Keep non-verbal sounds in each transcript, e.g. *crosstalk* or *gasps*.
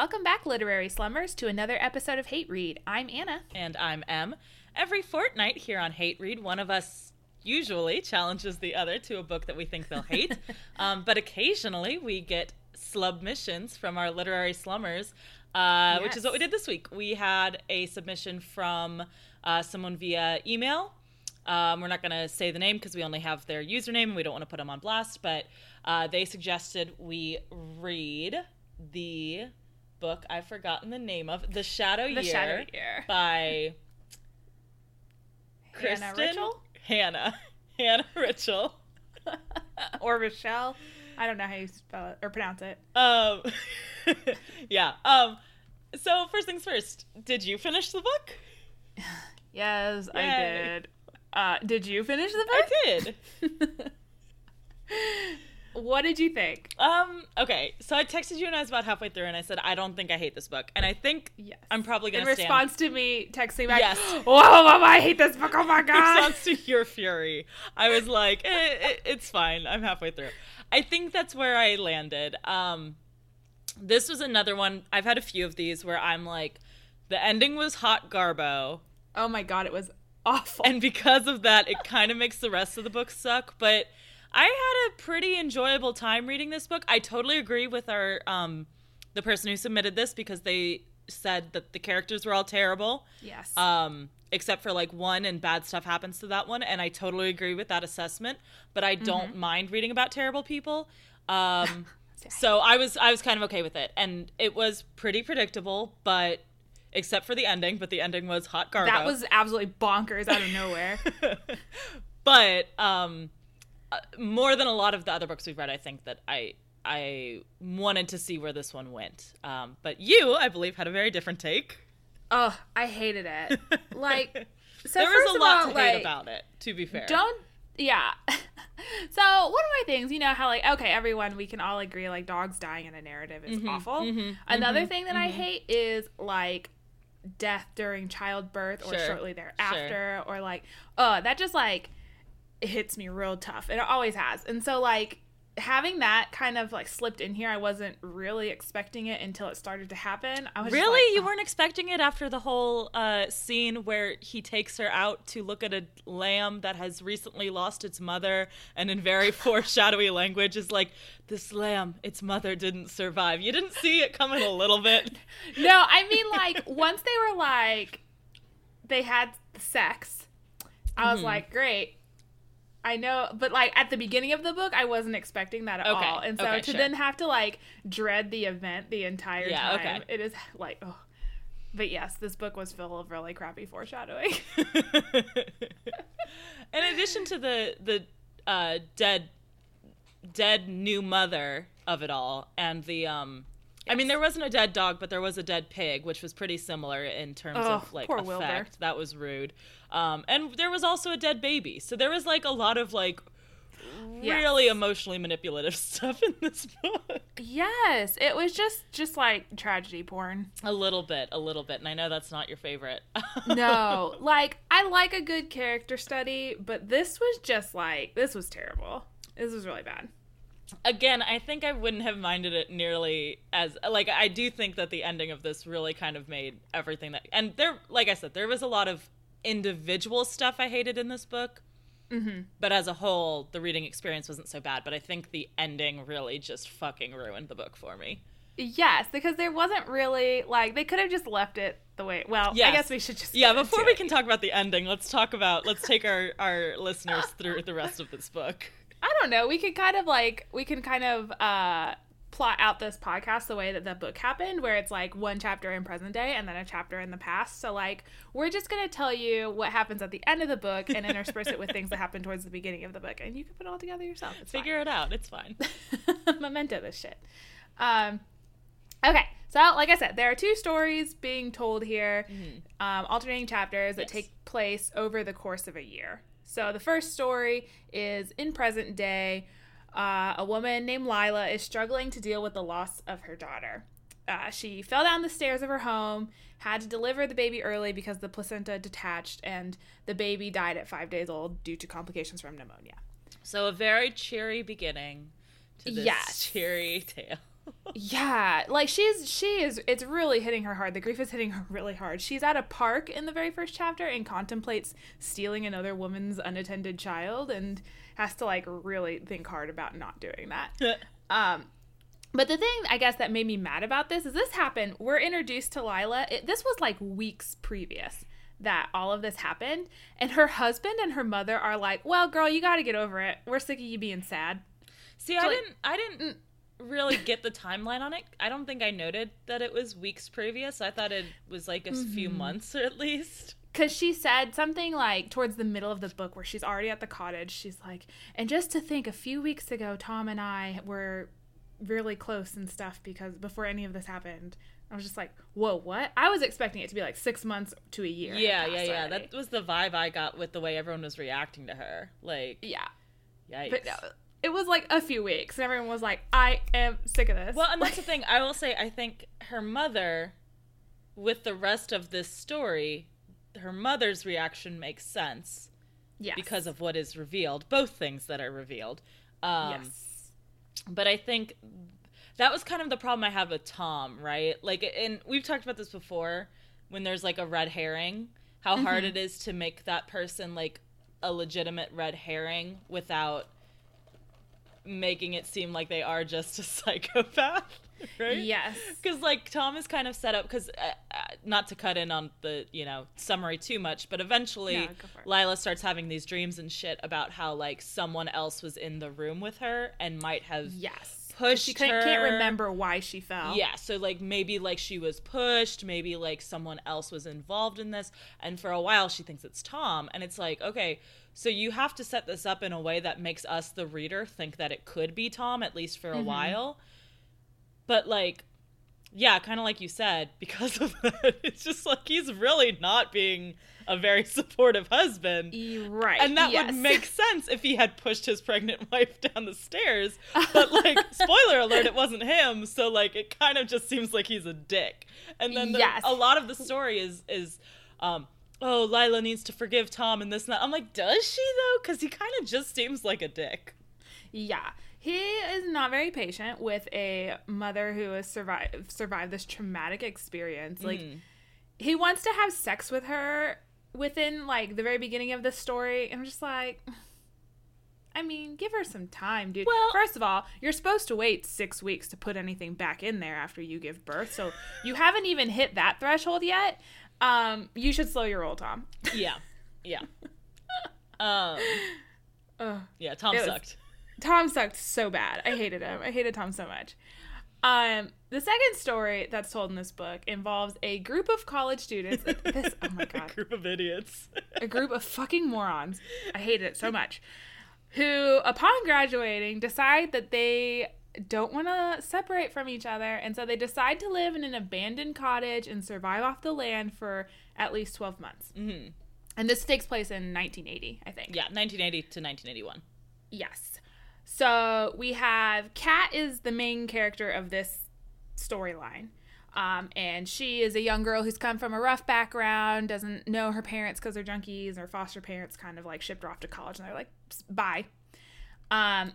Welcome back, literary slummers, to another episode of Hate Read. I'm Anna. And I'm Em. Every fortnight here on Hate Read, one of us usually challenges the other to a book that we think they'll hate. *laughs* um, but occasionally we get submissions from our literary slummers, uh, yes. which is what we did this week. We had a submission from uh, someone via email. Um, we're not going to say the name because we only have their username and we don't want to put them on blast, but uh, they suggested we read the book I've forgotten the name of, The Shadow the Year, Shadow Year. by Kristen Hannah Richell. *laughs* Hannah Hannah Richell *laughs* or Rochelle. I don't know how you spell it or pronounce it. Um, *laughs* yeah. Um, so first things first, did you finish the book? *sighs* yes, Yay. I did. Uh, did you finish the book? I did. What did you think? Um, okay, so I texted you and I was about halfway through and I said, I don't think I hate this book. And I think yes. I'm probably going to In stand... response to me texting back, yes. *gasps* whoa, whoa, I hate this book, oh my *laughs* God. In response to your fury, I was like, eh, it, it's fine. I'm halfway through. I think that's where I landed. Um, this was another one. I've had a few of these where I'm like, the ending was hot garbo. Oh my God, it was awful. And because of that, it kind of makes the rest of the book suck. But I had a pretty enjoyable time reading this book. I totally agree with our um the person who submitted this because they said that the characters were all terrible. Yes. Um except for like one and bad stuff happens to that one and I totally agree with that assessment, but I don't mm-hmm. mind reading about terrible people. Um *laughs* so I was I was kind of okay with it and it was pretty predictable, but except for the ending, but the ending was hot garbage. That was absolutely bonkers out of nowhere. *laughs* but um uh, more than a lot of the other books we've read, I think that I I wanted to see where this one went. Um, but you, I believe, had a very different take. Oh, I hated it. *laughs* Like, so there was a lot all, to hate about it. To be fair, don't. Yeah. *laughs* so one of my things, you know how like okay, everyone we can all agree like dogs dying in a narrative is mm-hmm, awful. Mm-hmm, Another mm-hmm, thing that I mm-hmm. hate is like death during childbirth or sure, shortly thereafter, sure. or like oh that just like hits me real tough. It always has. And so like having that kind of like slipped in here, I wasn't really expecting it until it started to happen. I was really like, you weren't expecting it after the whole uh, scene where he takes her out to look at a lamb that has recently lost its mother, and in very *laughs* foreshadowy language is like, "This lamb, its mother didn't survive." You didn't see it coming a little bit. *laughs* no, I mean like once they were like, they had sex. I was mm-hmm. like, great I know, but like at the beginning of the book, I wasn't expecting that at okay. all, and so okay, to sure. then have to like dread the event the entire yeah, time, okay. it is like, oh. But yes, this book was full of really crappy foreshadowing. *laughs* In addition to the the uh, dead dead new mother of it all, and the um, Yes. I mean, there wasn't a dead dog, but there was a dead pig, which was pretty similar in terms oh, of like effect. Wilbur. That was rude. Um, and there was also a dead baby, so there was like a lot of like really yes. emotionally manipulative *laughs* stuff in this book. Yes, it was just just like tragedy porn. A little bit, a little bit, and I know that's not your favorite. *laughs* no, like I like a good character study, but this was just like this was terrible. This was really bad again, I think I wouldn't have minded it nearly as like I do think that the ending of this really kind of made everything that and there, like I said, there was a lot of individual stuff I hated in this book. Mm-hmm. But as a whole, the reading experience wasn't so bad. But I think the ending really just fucking ruined the book for me. Yes, because there wasn't really like they could have just left it the way. Well, yes. I guess we should just yeah. Before we it. can talk about the ending, let's talk about let's take our our *laughs* listeners *laughs* through the rest of this book. I don't know. We could kind of like we can kind of uh plot out this podcast the way that the book happened where it's like one chapter in present day and then a chapter in the past so like we're just going to tell you what happens at the end of the book and intersperse it with things that happen towards the beginning of the book and you can put it all together yourself it's figure fine. it out it's fine *laughs* memento this shit um okay so like i said there are two stories being told here mm-hmm. um, alternating chapters that yes. take place over the course of a year so the first story is in present day. Uh, a woman named Lila is struggling to deal with the loss of her daughter. Uh, she fell down the stairs of her home, had to deliver the baby early because the placenta detached, and the baby died at five days old due to complications from pneumonia. So, a very cheery beginning to this yes. cheery tale. Yeah, like she's she is it's really hitting her hard. The grief is hitting her really hard. She's at a park in the very first chapter and contemplates stealing another woman's unattended child and has to like really think hard about not doing that. um but the thing I guess that made me mad about this is this happened. We're introduced to Lila. It, this was like weeks previous that all of this happened, and her husband and her mother are like, "Well, girl, you got to get over it. We're sick of you being sad." See, I like, didn't I didn't really get the timeline on it. I don't think I noted that it was weeks previous. I thought it was like a mm-hmm. few months or at least. Because she said something like towards the middle of the book where she's already at the cottage. She's like, and just to think, a few weeks ago, Tom and I were really close and stuff because before any of this happened, I was just like, whoa, what? I was expecting it to be like six months to a year. Yeah, yeah, yeah. Already. That was the vibe I got with the way everyone was reacting to her. Like, yeah. Yikes. But it was like a few weeks, and everyone was like, I am sick of this. Well, and that's *laughs* the thing. I will say, I think her mother, with the rest of this story, her mother's reaction makes sense. Yes. Because of what is revealed. Both things that are revealed. Um, yes but I think that was kind of the problem I had with Tom, right? Like, and we've talked about this before when there's like a red herring, how mm-hmm. hard it is to make that person like a legitimate red herring without making it seem like they are just a *laughs* psychopath. *laughs* Right? Yes. Because, like, Tom is kind of set up, because uh, uh, not to cut in on the, you know, summary too much, but eventually Lila starts having these dreams and shit about how, like, someone else was in the room with her and might have. Yes pushed she can't, can't, remember why she fell. Yeah, so like maybe like she was pushed, maybe like someone else was involved in this, and for a while she thinks it's Tom, and it's like okay, so you have to set this up in a way that makes us the reader think that it could be Tom at least for a mm-hmm. while, but like yeah, kind of like you said, *laughs* because of that, it's just like he's really not being a very *laughs* supportive husband. Right. And that yes. would make *laughs* sense if he had pushed his pregnant wife down the stairs. But, like, spoiler alert, it wasn't him. So, like, it kind of just seems like he's a dick. And then the, yes. a lot of the story is, is, um, oh, Lila needs to forgive Tom and this and that. I'm like, does she, though? Because he kind of just seems like a dick. Yeah he is not very patient with a mother who has survived survived this traumatic experience. Like mm. he wants to have sex with her within like the very beginning of the story. I'm just like *sighs* I mean, give her some time, dude. Well, first of all, you're supposed to wait six weeks to put anything back in there after you give birth, so you haven't even hit that threshold yet. Um, you should slow your roll, Tom. Yeah, yeah. *laughs* um, yeah, Tom sucked. Tom sucked so bad. I hated him. I hated Tom so much. Um, the second story that's told in this book involves a group of college students. *laughs* This, oh my god, a group of idiots, a group of fucking morons. I hated it so *laughs* much. Who, upon graduating, decide that they don't want to separate from each other, and so they decide to live in an abandoned cottage and survive off the land for at least twelve months. Mm-hmm. And this takes place in 1980, I think. Yeah, 1980 to 1981. Yes. So we have Kat is the main character of this storyline. Um, and she is a young girl who's come from a rough background, doesn't know her parents because they're junkies, or foster parents kind of like shipped her off to college, and they're like, bye. Um,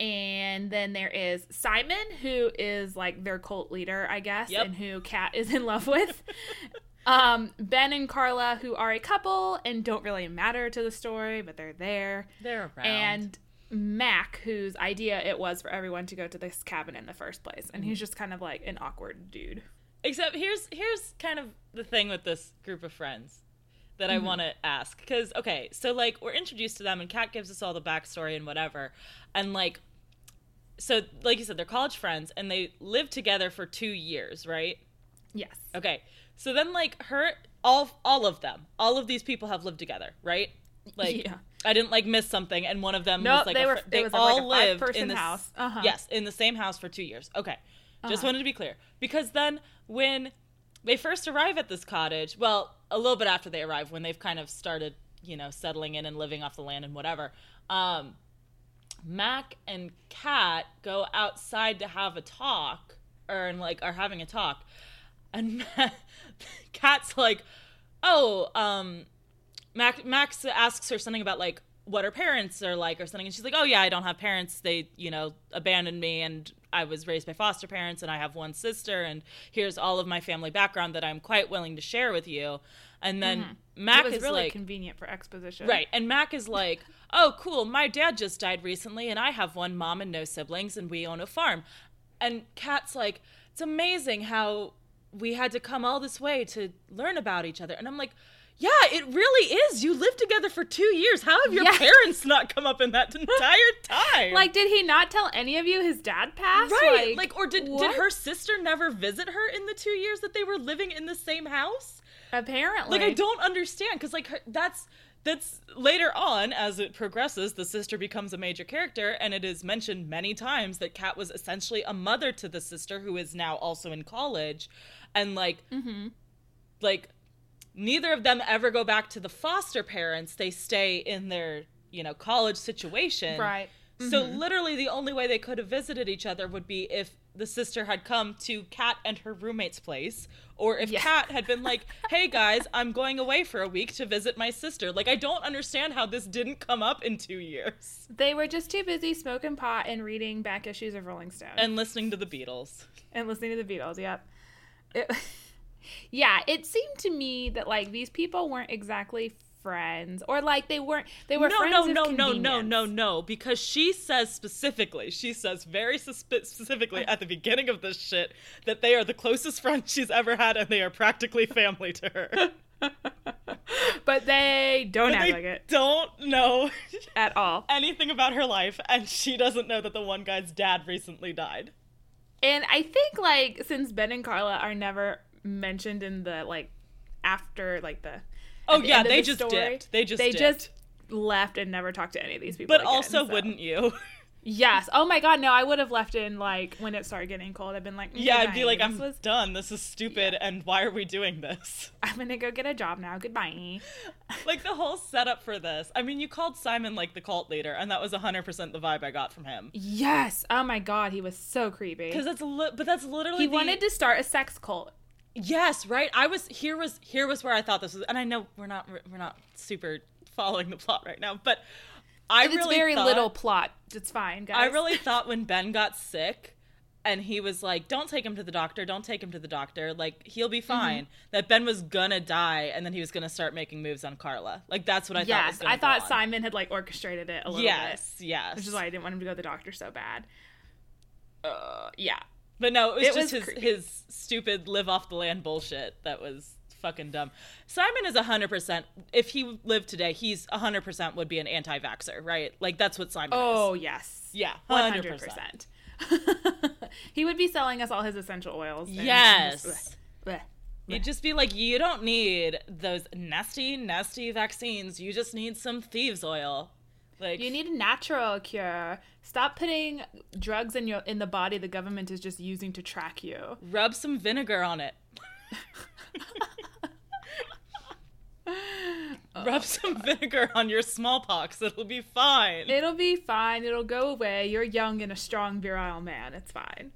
and then there is Simon, who is like their cult leader, I guess, yep. and who Kat is in love with. *laughs* um, ben and Carla, who are a couple and don't really matter to the story, but they're there. They're around. And Mac, whose idea it was for everyone to go to this cabin in the first place, and he's mm-hmm. just kind of like an awkward dude. Except here's here's kind of the thing with this group of friends that mm-hmm. I want to ask because okay, so like we're introduced to them, and Kat gives us all the backstory and whatever, and like, so like you said, they're college friends, and they live together for two years, right? Yes. Okay, so then like her, all all of them, all of these people have lived together, right? Like, yeah. I didn't like miss something, and one of them nope, was like they a, were. They all like lived in the house. Uh-huh. Yes, in the same house for two years. Okay, just uh-huh. wanted to be clear because then when they first arrive at this cottage, well, a little bit after they arrive, when they've kind of started, you know, settling in and living off the land and whatever. Um, Mac and Kat go outside to have a talk, or and like are having a talk, and *laughs* Kat's like, "Oh, um, Max, Max asks her something about like, what her parents are like or something and she's like oh yeah i don't have parents. They you know abandoned me and i was raised by foster parents and i have one sister and here's all of my family background that i'm quite willing to share with you. And then mm-hmm. mac is really like convenient for exposition. Right and mac is like oh cool my dad just died recently and i have one mom and no siblings and we own a farm and kat's like it's amazing how we had to come all this way to learn about each other and i'm like yeah, it really is. You lived together for two years. How have your parents not come up in that *laughs* entire time? like, did he not tell any of you his dad passed? Right. Like, like or did did her sister never visit her in the two years that they were living in the same house? Apparently. Like, I don't understand because like her, that's that's later on as it progresses the sister becomes a major character and it is mentioned many times that kat was essentially a mother to the sister who is now also in college and like mm-hmm. like neither of them ever go back to the foster parents. They stay in their, you know, college situation. Right. Mm-hmm. So literally the only way they could have visited each other would be if the sister had come to Kat and her roommate's place or if yeah. Kat had been like, *laughs* "Hey guys, I'm going away for a week to visit my sister." Like I don't understand how this didn't come up in 2 years. They were just too busy smoking pot and reading back issues of Rolling Stone and listening to the Beatles. And listening to the Beatles, yep. It- *laughs* yeah, it seemed to me that like these people weren't exactly friends or like they weren't they were no friends no no no no no no because she says specifically she says very susp- specifically at the beginning of this shit that they are the closest friends she's ever had and they are practically family to her. *laughs* But they don't but act they like it. don't know at all. *laughs* anything about her life and she doesn't know that the one guy's dad recently died. And i think like since ben and carla are never mentioned in the like after like the oh the yeah they the just story, dipped they just they dipped. just left and never talked to any of these people but again, also so. wouldn't you *laughs* Yes. Oh my god, no, I would have left in like when it started getting cold. I've been like, Yeah, I'd be like, this I'm was... done. This is stupid yeah. and why are we doing this? *laughs* I'm gonna go get a job now. Goodbye. *laughs* like the whole setup for this. I mean, you called Simon like the cult leader, and that was hundred percent the vibe I got from him. Yes. Oh my god, he was so creepy. Because that's li- but that's literally He the... wanted to start a sex cult. Yes, right. I was here was here was where I thought this was, and I know we're not we're not super following the plot right now, but I it's really very thought, little plot. It's fine, guys. I really *laughs* thought when Ben got sick and he was like, "Don't take him to the doctor. Don't take him to the doctor. Like he'll be mm-hmm. fine." Mm-hmm. That Ben was gonna die, and then he was gonna start making moves on Carla. Like that's what I yes, thought. Yes, I thought Simon had like orchestrated it a little yes, bit. Yes, yes. Which is why I didn't want him to go to the doctor so bad. Uh, yeah. But no, it was it just was his, his stupid live off the land bullshit that was fucking dumb. Simon is 100%, if he lived today, he's 100% would be an anti vaxxer, right? Like, that's what Simon is. oh, is. yes. Yeah, 100%. 100%. *laughs* he would be selling us all his essential oils. yes. Just, *laughs* bleh, bleh, You'd just be like, you don't need those nasty, nasty vaccines. You just need some thieves' oil. Like you need a natural cure. Stop putting drugs in your in the body the government is just using to track you. Rub some vinegar on it. oh, *laughs* Rub some God. vinegar on your smallpox. It'll be fine. It'll be fine. It'll go away. You're young and a strong, virile man. It's fine.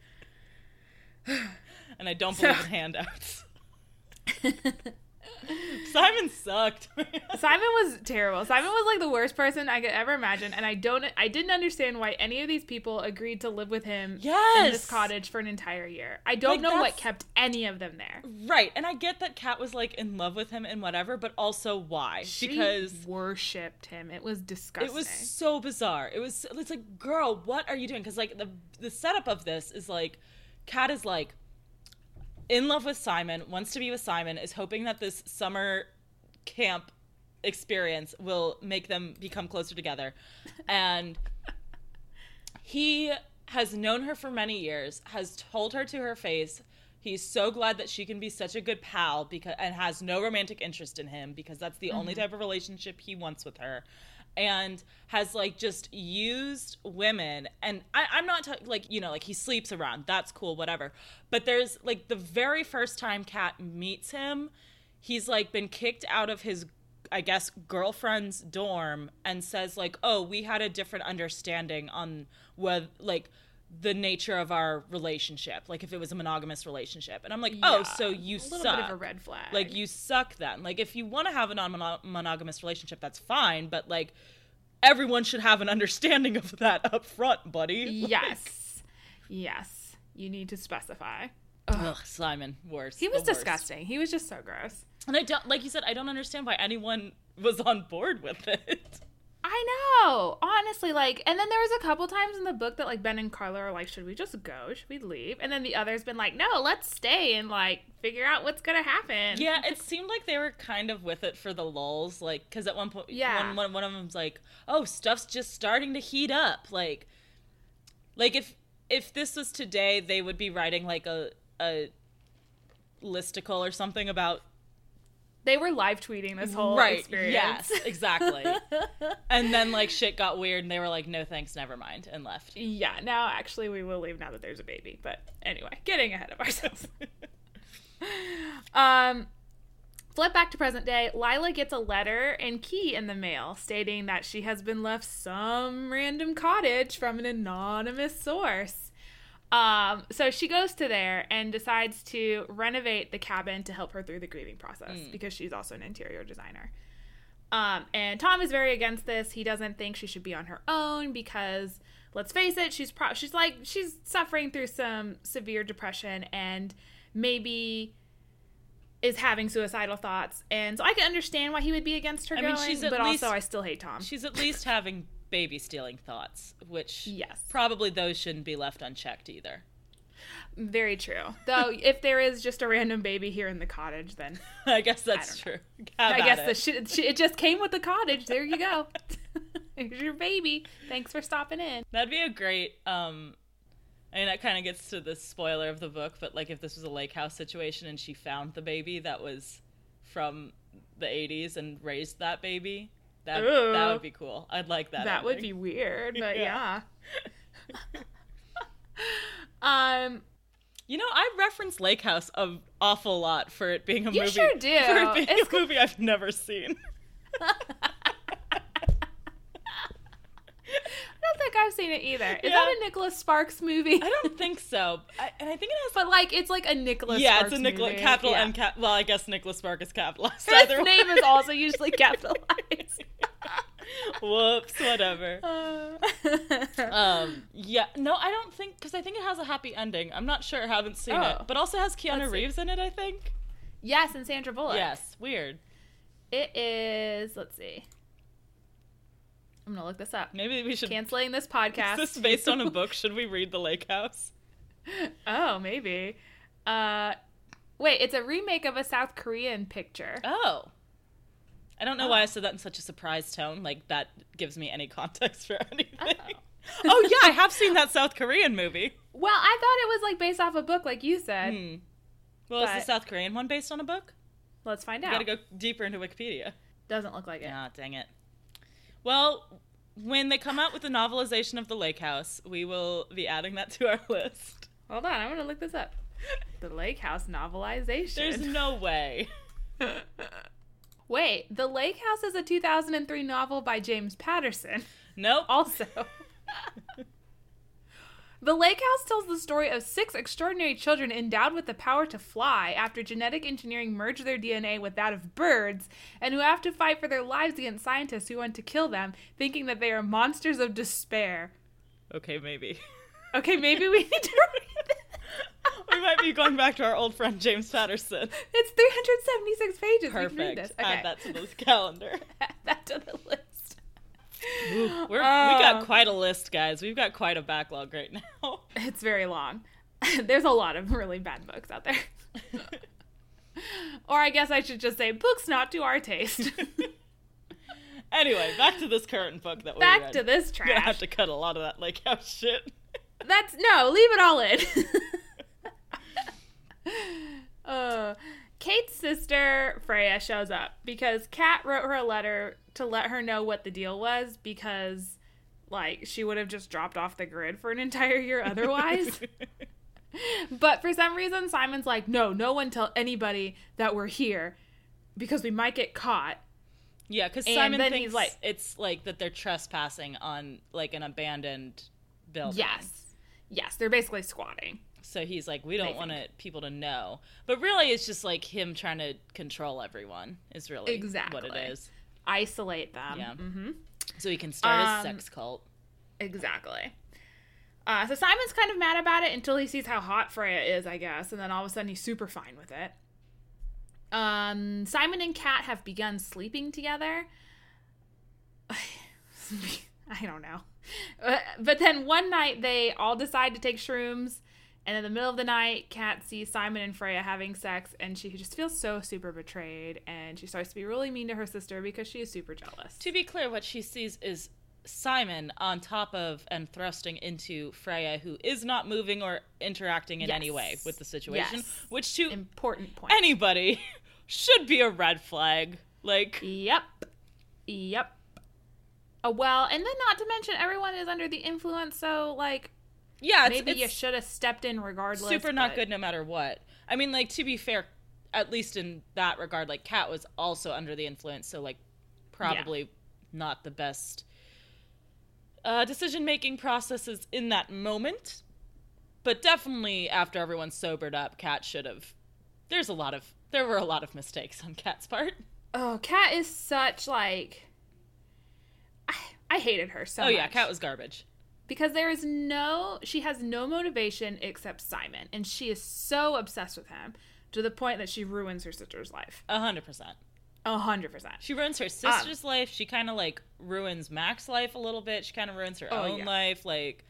*sighs* and I don't believe so. in handouts. *laughs* *laughs* Simon sucked. *laughs* Simon was terrible. Simon was like the worst person I could ever imagine, and I don't. I didn't understand why any of these people agreed to live with him yes! in this cottage for an entire year. I don't like, know what kept any of them there. Right, and I get that Kat was like in love with him and whatever, but also why? She because worshipped him. It was disgusting. It was so bizarre. It was. It's like, girl, what are you doing? Because like the the setup of this is like, Kat is like in love with Simon, wants to be with Simon, is hoping that this summer camp experience will make them become closer together. *laughs* And he has known her for many years, has told her to her face he's so glad that she can be such a good pal because and has no romantic interest in him because that's the mm-hmm. only type of relationship he wants with her and has like just used women and I, i'm not like you know like he sleeps around that's cool whatever. But there's like the very first time kat meets him he's like been kicked out of his i guess girlfriend's dorm and says like oh we had a different understanding on what like the nature of our relationship like if it was a monogamous relationship and i'm like oh, yeah, oh so you a suck bit of a red flag like you suck then like if you want to have a non-monogamous relationship that's fine but like everyone should have an understanding of that up front, buddy. *laughs* Like, Yes. yes. You need to specify. Ugh, Simon, worse. He was the worst. disgusting. He was just so gross. And I don't, like you said, I don't understand why anyone was on board with it. I know. Honestly, like, and then there was a couple times in the book that like Ben and Carla are like, "Should we just go? Should we leave?" And then the other's been like, "No, let's stay and like figure out what's gonna happen." Yeah, it seemed like they were kind of with it for the lulz, like because at one point, Yeah. one, one, one of them's like, "Oh, stuff's just starting to heat up." Like, like if if this was today, they would be writing like a a listicle or something about they were live tweeting this whole right. experience. Yes, exactly. *laughs* and then like shit got weird, and they were like, "No thanks, never mind," and left. yeah. Now, actually, we will leave now that there's a baby. But anyway, getting ahead of ourselves. *laughs* um. Flip back to present day. Lila gets a letter and key in the mail stating that she has been left some random cottage from an anonymous source. Um, so she goes to there and decides to renovate the cabin to help her through the grieving process because she's also an interior designer. Um, and Tom is very against this. He doesn't think she should be on her own because, let's face it, she's pro- she's like she's suffering through some severe depression and maybe is having suicidal thoughts. And so I can understand why he would be against her I mean, going, but least- also I still hate Tom. She's at least having baby stealing thoughts, which Yes. probably those shouldn't be left unchecked either. Very true. Though *laughs* if there is just a random baby here in the cottage, then I guess that's don't true. I guess it. the shit, sh- it just came with the cottage. There you go. *laughs* *laughs* Here's your baby. Thanks for stopping in. That'd be a great. um I mean, that kind of gets to the spoiler of the book, but like if this was a lake house situation and she found the baby that was from the 80s and raised that baby, that Ooh. that would be cool. I'd like that. That would be weird, but yeah. Yeah. *laughs* um, You know, I reference Lake House an awful lot for it being a You movie. You sure *laughs* do. For it being It's a movie I've never seen. *laughs* I don't think I've seen it either. Is Yeah. that a Nicholas Sparks movie? I don't think so. I, and I think it has. but like, it's like a Nicholas. yeah, Sparks it's a Nicholas capital Yeah. M cap. Well, I guess Nicholas Spark is capitalized. His way. name is also usually capitalized. *laughs* Whoops, whatever. *laughs* Uh, Um, yeah, no, I don't think because I think it has a happy ending. I'm not sure. I haven't seen it, Oh. but also has Keanu Let's see. Reeves in it. I think. yes, and Sandra Bullock. Yes, weird. It is. Let's see. I'm gonna look this up. Maybe we should. Canceling this podcast. Is this based on a book? *laughs* Should we read The Lake House? oh, maybe. Uh, wait, it's a remake of a South Korean picture. Oh. I don't know why I said that in such a surprise tone. Like that gives me any context for *laughs* anything. *laughs* Oh, yeah, I have seen that South Korean movie. Well, I thought it was like based off a book, like you said. Hmm. Well, is the South Korean one based on a book? Let's find You out. gotta go deeper into Wikipedia. Doesn't look like it. Ah, dang it. Well, when they come out with the novelization of The Lake House, we will be adding that to our *laughs* list. Hold on, I'm gonna look this up. The Lake House novelization. There's no way. Wait, The Lake House is a 2003 novel by James Patterson. Nope. Also, The Lake House tells the story of six extraordinary children endowed with the power to fly after genetic engineering merged their DNA with that of birds, and who have to fight for their lives against scientists who want to kill them, thinking that they are monsters of despair. Okay, maybe. *laughs* Okay, maybe we need to *laughs* read this. we might be going back to our old friend James Patterson. It's 376 pages. We can read Perfect. this. Okay. Add that to the calendar. *laughs* Add that to the list. Ooh, we're, we Uh. got quite a list, guys. We've got quite a backlog right now. *laughs* It's very long. There's a lot of really bad books out there. or I guess I should just say books not to our taste. anyway, back to this current book that we Back read. to this We're gonna have to cut a lot of that lake house shit. That's no, leave it all in. *laughs* uh, Kate's sister Freya shows up because Kat wrote her a letter to let her know what the deal was because like she would have just dropped off the grid for an entire year otherwise. *laughs* but for some reason Simon's like, "No, no one tell anybody that we're here because we might get caught." Yeah, because Simon thinks like- it's like that they're trespassing on like an abandoned building. Yes. Yes, they're basically squatting. So he's like, we don't want to people to know, but really, it's just like him trying to control everyone. Is really exactly. what it is. Isolate them. Yeah. Mm-hmm. So he can start Um, his sex cult. Exactly. Uh, so Simon's kind of mad about it until he sees how hot Freya is, I guess, and then all of a sudden he's super fine with it. Um, Simon and Kat have begun sleeping together. *sighs* I don't know. *laughs* But then one night they all decide to take shrooms, and in the middle of the night, Kat sees Simon and Freya having sex, and she just feels so super betrayed, and she starts to be really mean to her sister because she is super jealous. To be clear, what she sees is Simon on top of and thrusting into Freya, who is not moving or interacting in any way with the situation, Yes. which to Important point. anybody *laughs* should be a red flag. Like, Yep. Yep. Uh, well, and then not to mention everyone is under the influence, so like yeah, it's, maybe it's you should have stepped in regardless. super not good no matter what. I mean, like to be fair, at least in that regard, like Kat was also under the influence, so like probably not the best uh, decision making processes in that moment. But definitely after everyone sobered up, Kat should have. There's a lot of there were a lot of mistakes on Kat's part. Oh, Kat is such like I, hated her so oh yeah. Kat was garbage. because there is no she has no motivation except Simon and she is so obsessed with him to the point that she ruins her sister's life. A hundred percent. A hundred percent. She ruins her um, sister's life. She kind of like ruins Mac's life a little bit. She kind of ruins her Oh, own yeah. life. Like,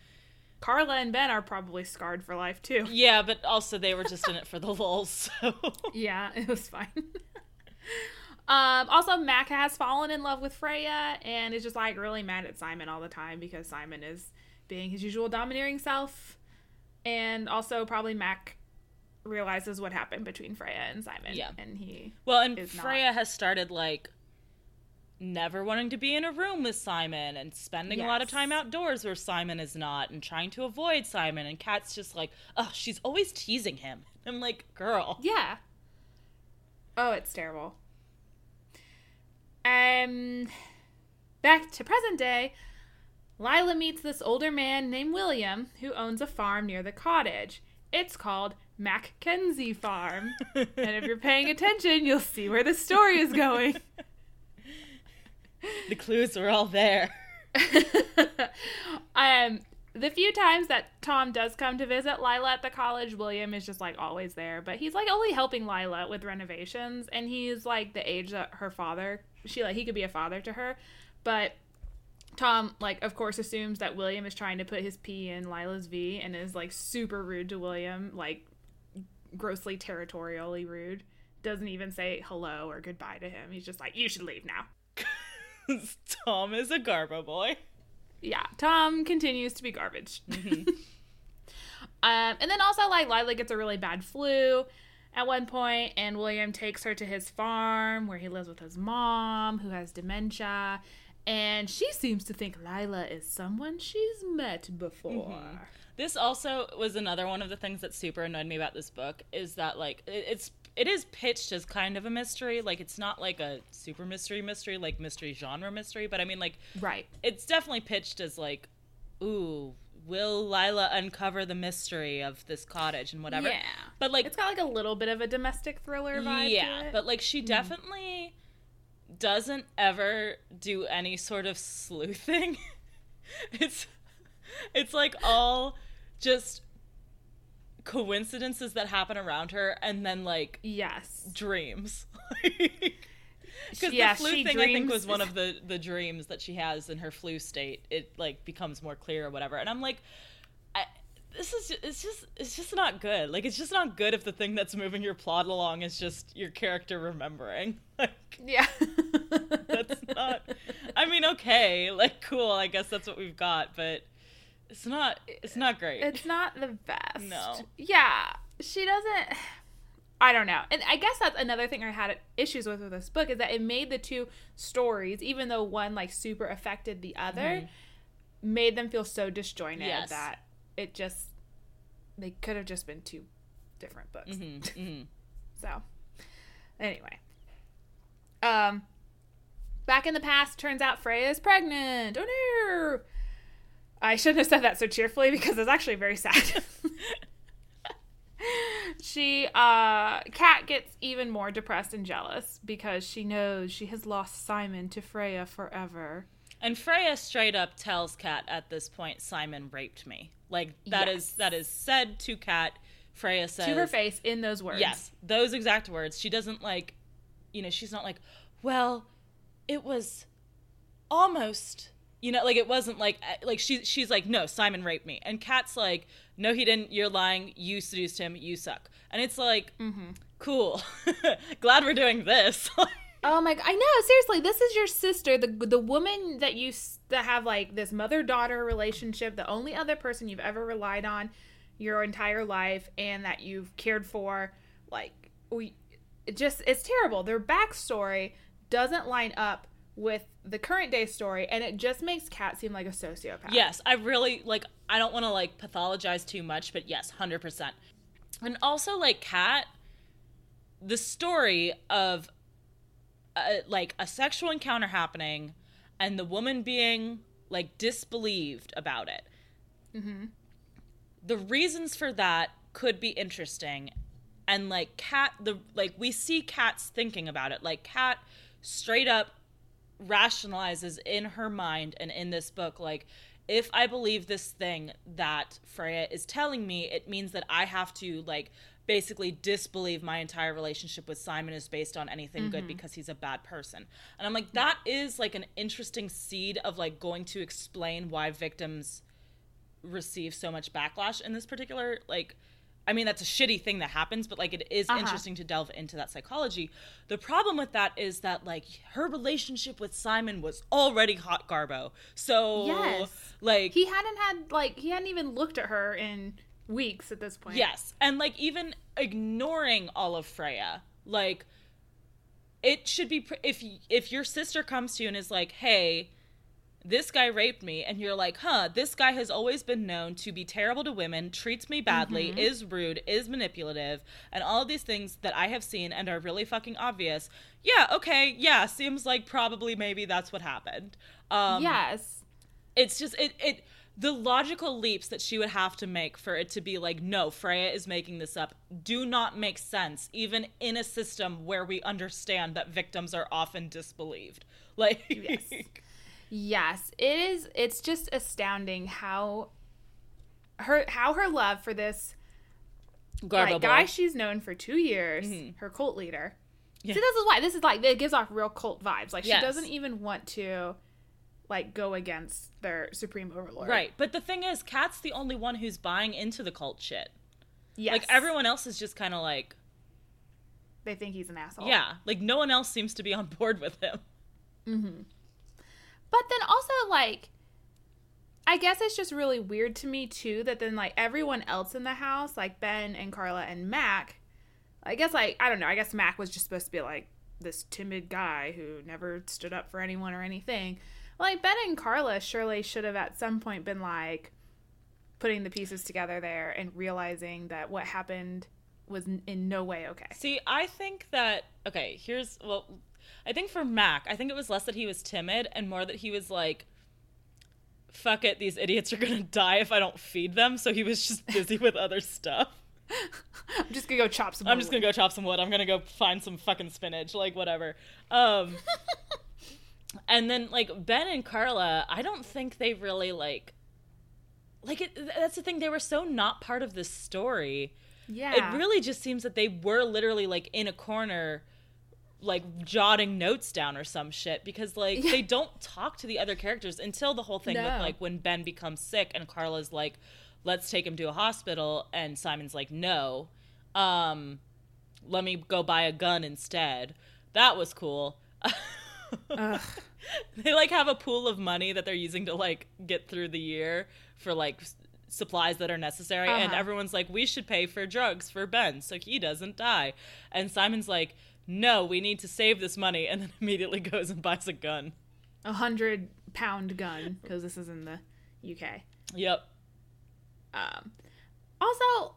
Carla and Ben are probably scarred for life too. yeah, but also they were just in it for the *laughs* lulz. So *laughs* Yeah, it was fine. *laughs* um, also, Mac has fallen in love with Freya and is just like really mad at Simon all the time because Simon is being his usual domineering self. And also, probably Mac realizes what happened between Freya and Simon. Yeah. And he. well, and Is not. Freya has started like never wanting to be in a room with Simon and spending a lot of time outdoors where Simon is not and trying to avoid Simon. And Kat's just like, oh, she's always teasing him. I'm like, girl. Yeah. Oh, it's terrible. Um, back to present day. Lila meets this older man named William who owns a farm near the cottage. It's called Mackenzie Farm. and if you're paying attention, you'll see where the story is going. *laughs* The clues are all there. *laughs* um, the few times that Tom does come to visit Lila at the college, William is just like always there, but he's like only helping Lila with renovations, and he's like the age that her father, she like he could be a father to her, but Tom like of course assumes that William is trying to put his P in Lila's V and is like super rude to William, like grossly territorially rude. Doesn't even say hello or goodbye to him. He's just like, "You should leave now." *laughs* Tom is a Garbo boy. Yeah, Tom continues to be garbage. *laughs* um, and then also like Lila gets a really bad flu at one point, and William takes her to his farm where he lives with his mom, who has dementia. And she seems to think Lila is someone she's met before. This also was another one of the things that super annoyed me about this book is that like it, it's it is pitched as kind of a mystery. Like it's not like a super mystery mystery, like mystery genre mystery, but I mean like Right. it's definitely pitched as like, ooh, will Lila uncover the mystery of this cottage and whatever. Yeah. But like It's got like a little bit of a domestic thriller vibe. yeah, but like she mm. definitely doesn't ever do any sort of sleuthing. *laughs* it's it's like all just coincidences that happen around her and then like yes. dreams. *laughs* Because Yeah, the flu thing, I think, was one of the the dreams that she has in her flu state. It like becomes more clear or whatever, and I'm like, I, this is it's just it's just not good. Like it's just not good if the thing that's moving your plot along is just your character remembering. *laughs* Like Yeah. that's not. I mean, okay, like cool. I guess that's what we've got, but it's not. It's not great. It's not the best. No. Yeah, she doesn't. I don't know, and I guess that's another thing I had issues with with this book is that it made the two stories, even though one like super affected the other, made them feel so disjointed Mm-hmm. Yes. that it just they could have just been two different books. Mhm, mhm. *laughs* So, anyway, um, back in the past, turns out Freya is pregnant. Oh no! I shouldn't have said that so cheerfully because it's actually very sad. *laughs* she, uh, Kat gets even more depressed and jealous because she knows she has lost Simon to Freya forever. And Freya straight up tells Kat at this point, Simon raped me. Like that Yes. is that is said to Kat. Freya says to her face in those words. Yes, those exact words. She doesn't like, you know, she's not like, well, it was almost, you know, like it wasn't like, uh, like she, she's like, no, Simon raped me, and Kat's like, no, he didn't. You're lying. You seduced him. You suck. And it's like, cool. *laughs* Glad we're doing this. *laughs* Oh my! God, I know. Seriously, this is your sister, the the woman that you that have like this mother daughter relationship, the only other person you've ever relied on your entire life, and that you've cared for. Like we, it just it's terrible. Their backstory doesn't line up with the current day story, and it just makes Kat seem like a sociopath. Yes, I really like. I don't want to like pathologize too much, but yes, hundred percent. And also, like Kat, the story of uh, like a sexual encounter happening, and the woman being like disbelieved about it. The reasons for that could be interesting, and like Kat, the like we see Kat's thinking about it. Like Kat, straight up rationalizes in her mind and in this book like if i believe this thing that freya is telling me it means that i have to like basically disbelieve my entire relationship with simon is based on anything good mm-hmm. because he's a bad person. And i'm like that is like an interesting seed of like going to explain why victims receive so much backlash in this particular like I mean that's a shitty thing that happens, but like it is Uh-huh. interesting to delve into that psychology. The problem with that is that like her relationship with Simon was already hot garbo. So Yes. like he hadn't had like he hadn't even looked at her in weeks at this point. Yes, and like even ignoring all of Freya, like it should be pr- if if your sister comes to you and is like, "Hey, this guy raped me," and you're like, "Huh, this guy has always been known to be terrible to women, treats me badly, is rude, is manipulative, and all of these things that I have seen and are really fucking obvious." Yeah, okay, yeah, seems like probably maybe that's what happened. Um, yes. it's just it it the logical leaps that she would have to make for it to be like no freya is making this up do not make sense even in a system where we understand that victims are often disbelieved *laughs* like Yes. Yes, it is. It's just astounding how her how her love for this like, guy she's known for two years, mm-hmm. her cult leader. Yeah. See, this is why this is like it gives off real cult vibes. Like Yes. she doesn't even want to like go against their supreme overlord. right but the thing is kat's the only one who's buying into the cult shit Yes. like everyone else is just kind of like they think he's an asshole. yeah like no one else seems to be on board with him mm-hmm. But then also like I guess it's just really weird to me too that then like everyone else in the house, like Ben and Carla and Mac, I guess like I don't know, I guess Mac was just supposed to be like this timid guy who never stood up for anyone or anything. Like Ben and Carla surely should have at some point been like putting the pieces together there and realizing that what happened was in no way okay. See, I think that okay, here's well I think for Mac, I think it was less that he was timid and more that he was like fuck it, these idiots are to *laughs* die if I don't feed them, so he was just busy with other stuff. I'm just gonna go chop some. I'm just going to go chop some wood. I'm to go find some fucking spinach, like whatever. Um *laughs* and then like Ben and Carla, I don't think they really like like it, that's the thing they were so not part of this story Yeah. it really just seems that they were literally like in a corner like jotting notes down or some shit because like Yeah. they don't talk to the other characters until the whole thing with like when Ben becomes sick and Carla's like let's take him to a hospital and Simon's like no um let me go buy a gun instead. That was cool. *laughs* They like have a pool of money that they're using to like get through the year for like s- supplies that are necessary and Uh-huh. everyone's like we should pay for drugs for Ben so he doesn't die. And Simon's like no we need to save this money and then *laughs* immediately goes and buys a gun a hundred pound gun because this is in the UK. yep Um, also,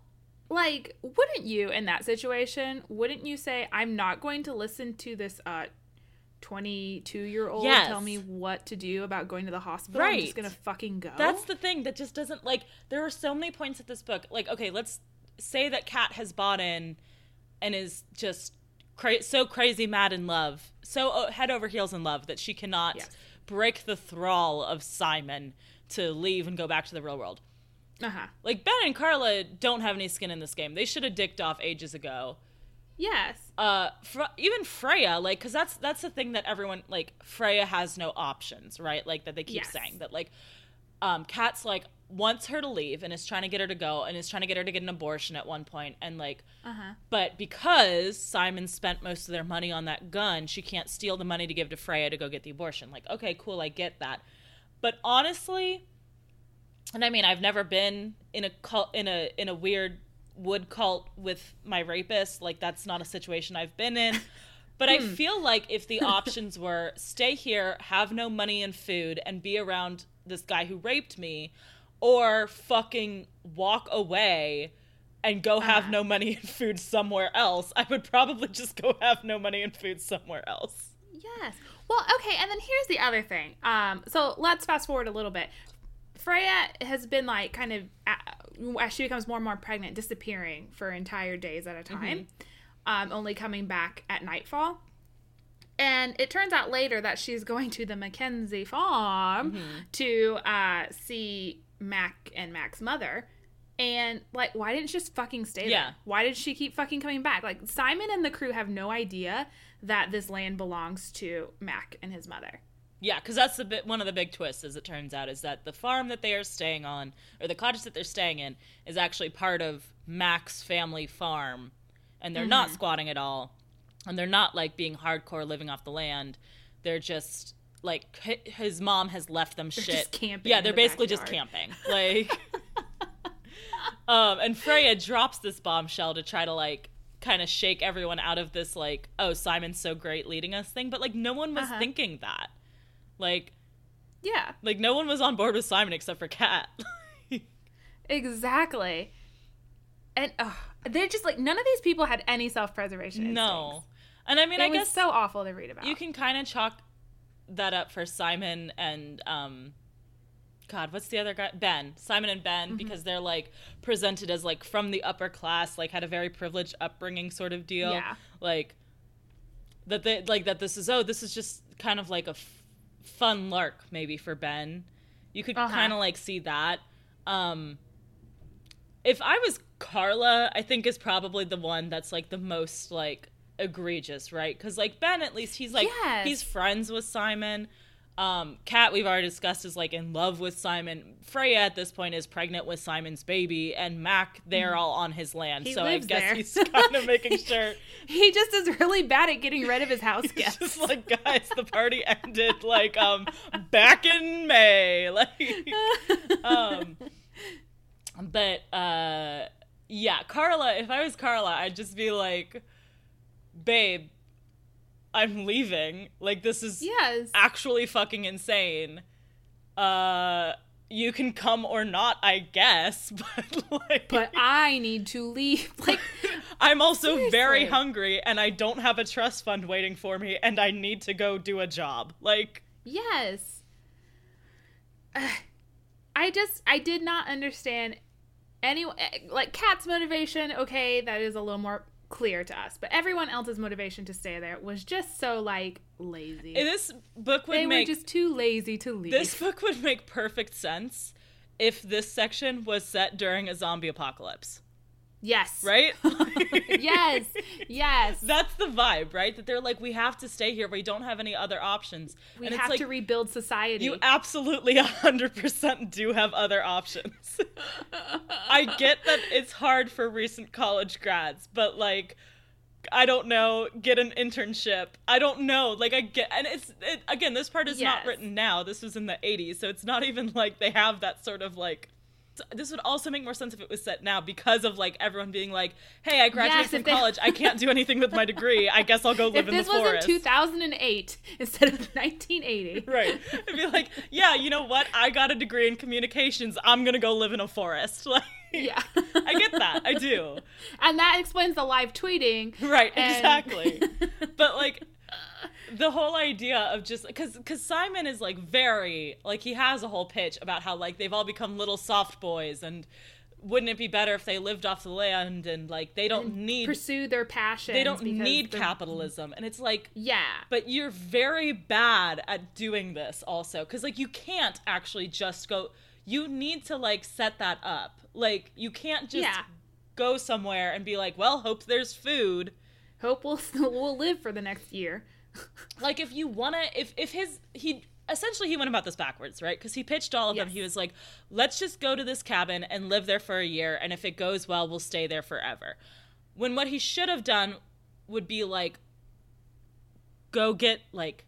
like, wouldn't you in that situation? Wouldn't you say, "I'm not going to listen to this uh, 22 year old Yes. tell me what to do about going to the hospital? Right. I'm just gonna fucking go." That's the thing that just doesn't like. There are so many points at this book. Like, okay, let's say that Kat has bought in and is just cra- so crazy mad in love, so uh, head over heels in love that she cannot Yes. break the thrall of Simon to leave and go back to the real world. Uh-huh. Like Ben and Carla don't have any skin in this game. They should have dicked off ages ago. Yes. Uh, Fre- even Freya, like, cause that's that's the thing that everyone like. Freya has no options, right? Like that they keep Yes. saying that like, um, Kat's like wants her to leave and is trying to get her to go and is trying to get her to get an abortion at one point and like, Uh-huh. but because Simon spent most of their money on that gun, she can't steal the money to give to Freya to go get the abortion. Like, okay, cool, I get that. But honestly, and I mean, I've never been in a cult in a in a weird wood cult with my rapist. Like that's not a situation I've been in. *laughs* But I feel like if the *laughs* options were stay here, have no money and food, and be around this guy who raped me, or fucking walk away and go have Uh-huh. no money and food somewhere else, I would probably just go have no money and food somewhere else. Yes. Well, okay, and then here's the other thing. Um, so let's fast forward a little bit. Freya has been like kind of as she becomes more and more pregnant, disappearing for entire days at a time, um, only coming back at nightfall. And it turns out later that she's going to the Mackenzie farm to uh, see Mac and Mac's mother. And like, why didn't she just fucking stay Yeah. there? Why did she keep fucking coming back? Like, Simon and the crew have no idea that this land belongs to Mac and his mother. Yeah, because that's the bit, one of the big twists, as it turns out, is that the farm that they are staying on, or the cottage that they're staying in, is actually part of Mac's family farm, and they're not mm-hmm. squatting at all, and they're not like being hardcore living off the land. They're just like his mom has left them shit. just camping Yeah, they're the basically just camping. Like, *laughs* um, and Freya drops this bombshell to try to like kind of shake everyone out of this like, oh, Simon's so great leading us thing, but like no one was Uh-huh. thinking that. Like, Yeah, like no one was on board with Simon except for Kat. *laughs* exactly. And uh, they're just like none of these people had any self-preservation. no, instincts. and I mean, it I was guess so awful to read about. you can kind of chalk that up for Simon and um, God, what's the other guy? Ben, Simon and Ben, Mm-hmm. because they're like presented as like from the upper class, like had a very privileged upbringing sort of deal. Yeah. like that they like that. This is oh, this is just kind of like a f- fun lark maybe for Ben. You could Uh-huh. kind of like see that. Um, if I was Carla, I think is probably the one that's like the most like egregious, right? Because like Ben, at least he's like Yes. he's friends with Simon. Um, Kat, we've already discussed, is like in love with Simon. Freya at this point is pregnant with Simon's baby, and Mac, they're all on his land. Mm-hmm. He so I guess there. he's kind of making *laughs* sure. he just is really bad at getting rid of his house *laughs* guests. just like, guys, the party ended like um back in May. *laughs* Like um but uh yeah, Carla, if I was Carla, I'd just be like, babe, I'm leaving. Like this is yes. actually fucking insane. Uh you can come or not, I guess, *laughs* but like But I need to leave. *laughs* Like I'm also very hungry and I don't have a trust fund waiting for me and I need to go do a job. Like Yes. Ugh. *sighs* I just I did not understand any like kat's motivation. Okay, that is a little more clear to us, but everyone else's motivation to stay there was just so like lazy. this book would they make were just too lazy to leave. this book would make perfect sense if this section was set during a zombie apocalypse, yes. right? *laughs* yes. Yes. That's the vibe, right? That they're like, we have to stay here. We don't have any other options. we and it's have like, to rebuild society. You absolutely 100% do have other options. *laughs* I get that it's hard for recent college grads, but like, I don't know, get an internship. I don't know. Like, I get, and it's, it, again, this part is not written now. This was in the 80s, so it's not even like they have that sort of like. This would also make more sense if it was set now because of like everyone being like, "Hey, I graduated Yes, from they- college. I can't do *laughs* anything with my degree. I guess I'll go live if in the forest." this was forest." in 2008 instead of 1980. *laughs* Right. I'd be like, yeah, you know what? I got a degree in communications. I'm gonna go live in a forest. *laughs* Like, Yeah. I get that. I do. and that explains the live tweeting. Right. And- Exactly. but like, the whole idea of just because because Simon is like very like he has a whole pitch about how like they've all become little soft boys and wouldn't it be better if they lived off the land and like they don't need pursue their passion. they don't need capitalism and it's like Yeah. but you're very bad at doing this also because like you can't actually just go you need to like set that up like you can't just Yeah. go somewhere and be like well hope there's food Hope we'll *laughs* we'll live for the next year. Like if you want to if if his he essentially he went about this backwards right? Because he pitched all of them. He was like let's just go to this cabin and live there for a year and if it goes well we'll stay there forever. When what he should have done would be like go get like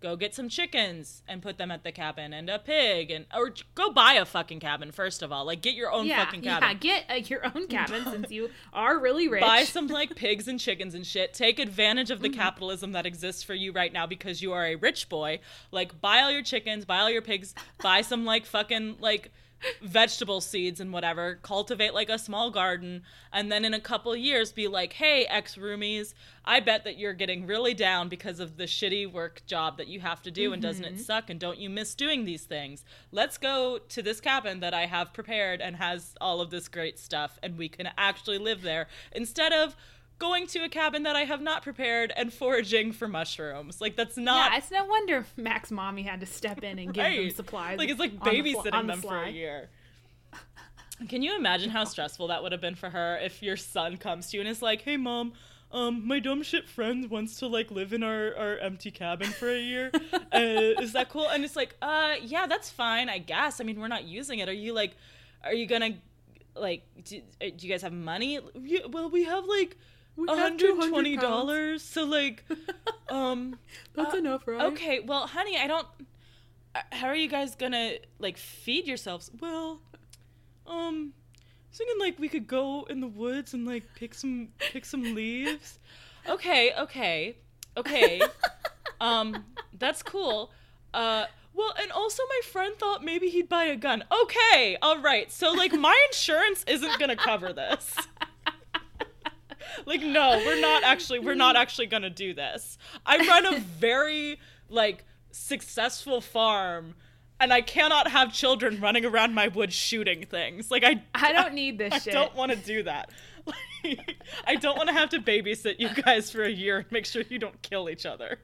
go get some chickens and put them at the cabin and a pig and or go buy a fucking cabin first of all like get your own yeah, fucking yeah. cabin Get uh, your own *laughs* cabin since you are really rich. buy some like pigs and chickens and shit. Take advantage of the Mm-hmm. capitalism that exists for you right now because you are a rich boy. Like buy all your chickens, buy all your pigs, buy some like fucking like vegetable seeds and whatever. Cultivate like a small garden and then in a couple years be like, "Hey, ex roomies, I bet that you're getting really down because of the shitty work job that you have to do and doesn't Mm-hmm. it suck and don't you miss doing these things? Let's go to this cabin that I have prepared and has all of this great stuff and we can actually live there instead of going to a cabin that I have not prepared and foraging for mushrooms. Like that's not yeah, it's no wonder Mac's mommy had to step in and give them supplies. Like it's like on the fl- babysitting the them for a year. Can you imagine how stressful that would have been for her if your son comes to you and is like, "Hey, mom, um, my dumb shit friend wants to like live in our our empty cabin for a year. *laughs* uh, is that cool?" And it's like, "Uh, yeah, that's fine, I guess. I mean, we're not using it. Are you like, are you gonna like, do, uh, do you guys have money? Yeah, well, we have like." We have hundred twenty $200. So like, *laughs* um, That's uh, enough, right? Okay, well, honey, I don't. uh, How are you guys gonna like feed yourselves? Well, um, I was thinking like we could go in the woods and like pick some pick some *laughs* leaves. Okay, okay, okay. *laughs* um, that's cool. Uh. Well, and also my friend thought maybe he'd buy a gun. Okay, all right. So like my insurance isn't to cover this. Like no, we're not actually we're not actually to do this. I run a *laughs* very like successful farm and I cannot have children running around my woods shooting things. Like I I don't *laughs* need this I shit. I don't want to do that. *laughs* Like, I don't want to have to babysit you guys for a year and make sure you don't kill each other.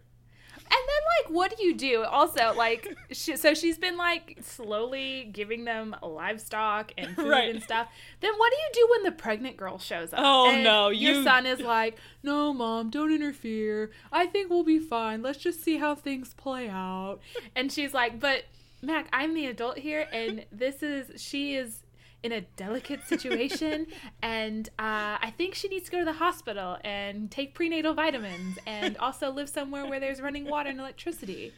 And then, like, what do you do? Also, like, *laughs* she, so she's been like slowly giving them livestock and food Right. and stuff. Then what do you do when the pregnant girl shows up? Oh, And no, Your son is like, "No, mom, don't interfere. I think we'll be fine. Let's just see how things play out." And she's like, "But Mac, I'm the adult here, and this is she is." In a delicate situation, *laughs* and uh, I think she needs to go to the hospital and take prenatal vitamins, and also live somewhere where there's running water and electricity.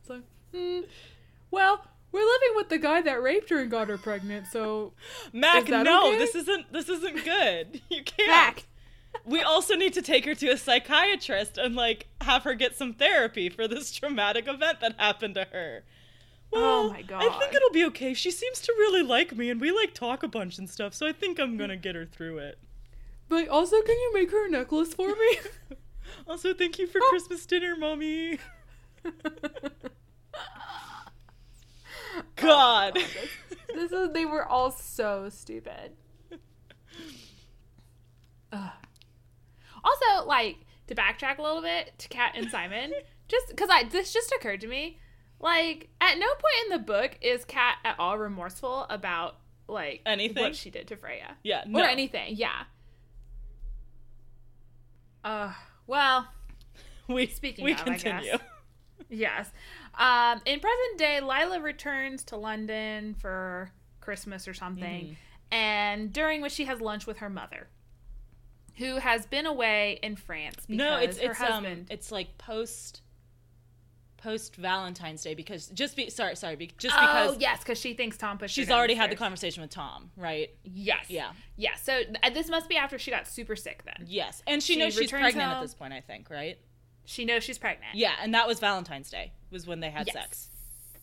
It's like, hmm, well, we're living with the guy that raped her and got her pregnant, so Mac, no, okay? this isn't this isn't good. *laughs* You can't. Mac. We also need to take her to a psychiatrist and like have her get some therapy for this traumatic event that happened to her. Oh Well, my I think it'll be okay. She seems to really like me and we like talk a bunch and stuff, so I think I'm gonna get her through it. But also, can you make her a necklace for me? *laughs* Also, thank you for oh. Christmas dinner, mommy. *laughs* God. Oh, this is they were all so stupid. Ugh. *laughs* Also, like to backtrack a little bit to Kat and Simon, just because I this just occurred to me, like at no point in the book is Kat at all remorseful about like Anything? what she did to Freya Yeah, no. or anything. Yeah. Uh, well, *laughs* We Speaking we of, I guess. continue. *laughs* Yes. Um, in present day, Lila returns to London for Christmas or something, Mm-hmm. and during which she has lunch with her mother, who has been away in France because No, it's her it's um it's like post post Valentine's Day because just be sorry sorry be, just because oh because yes, because she thinks Tom pushed. she's already had the conversation with Tom, right? Yes. Yeah. Yeah. So uh, this must be after she got super sick. Then Yes, and she, She knows she's pregnant home. at this point, I think, right? she knows she's pregnant. Yeah, and that was Valentine's Day was when they had Yes. sex.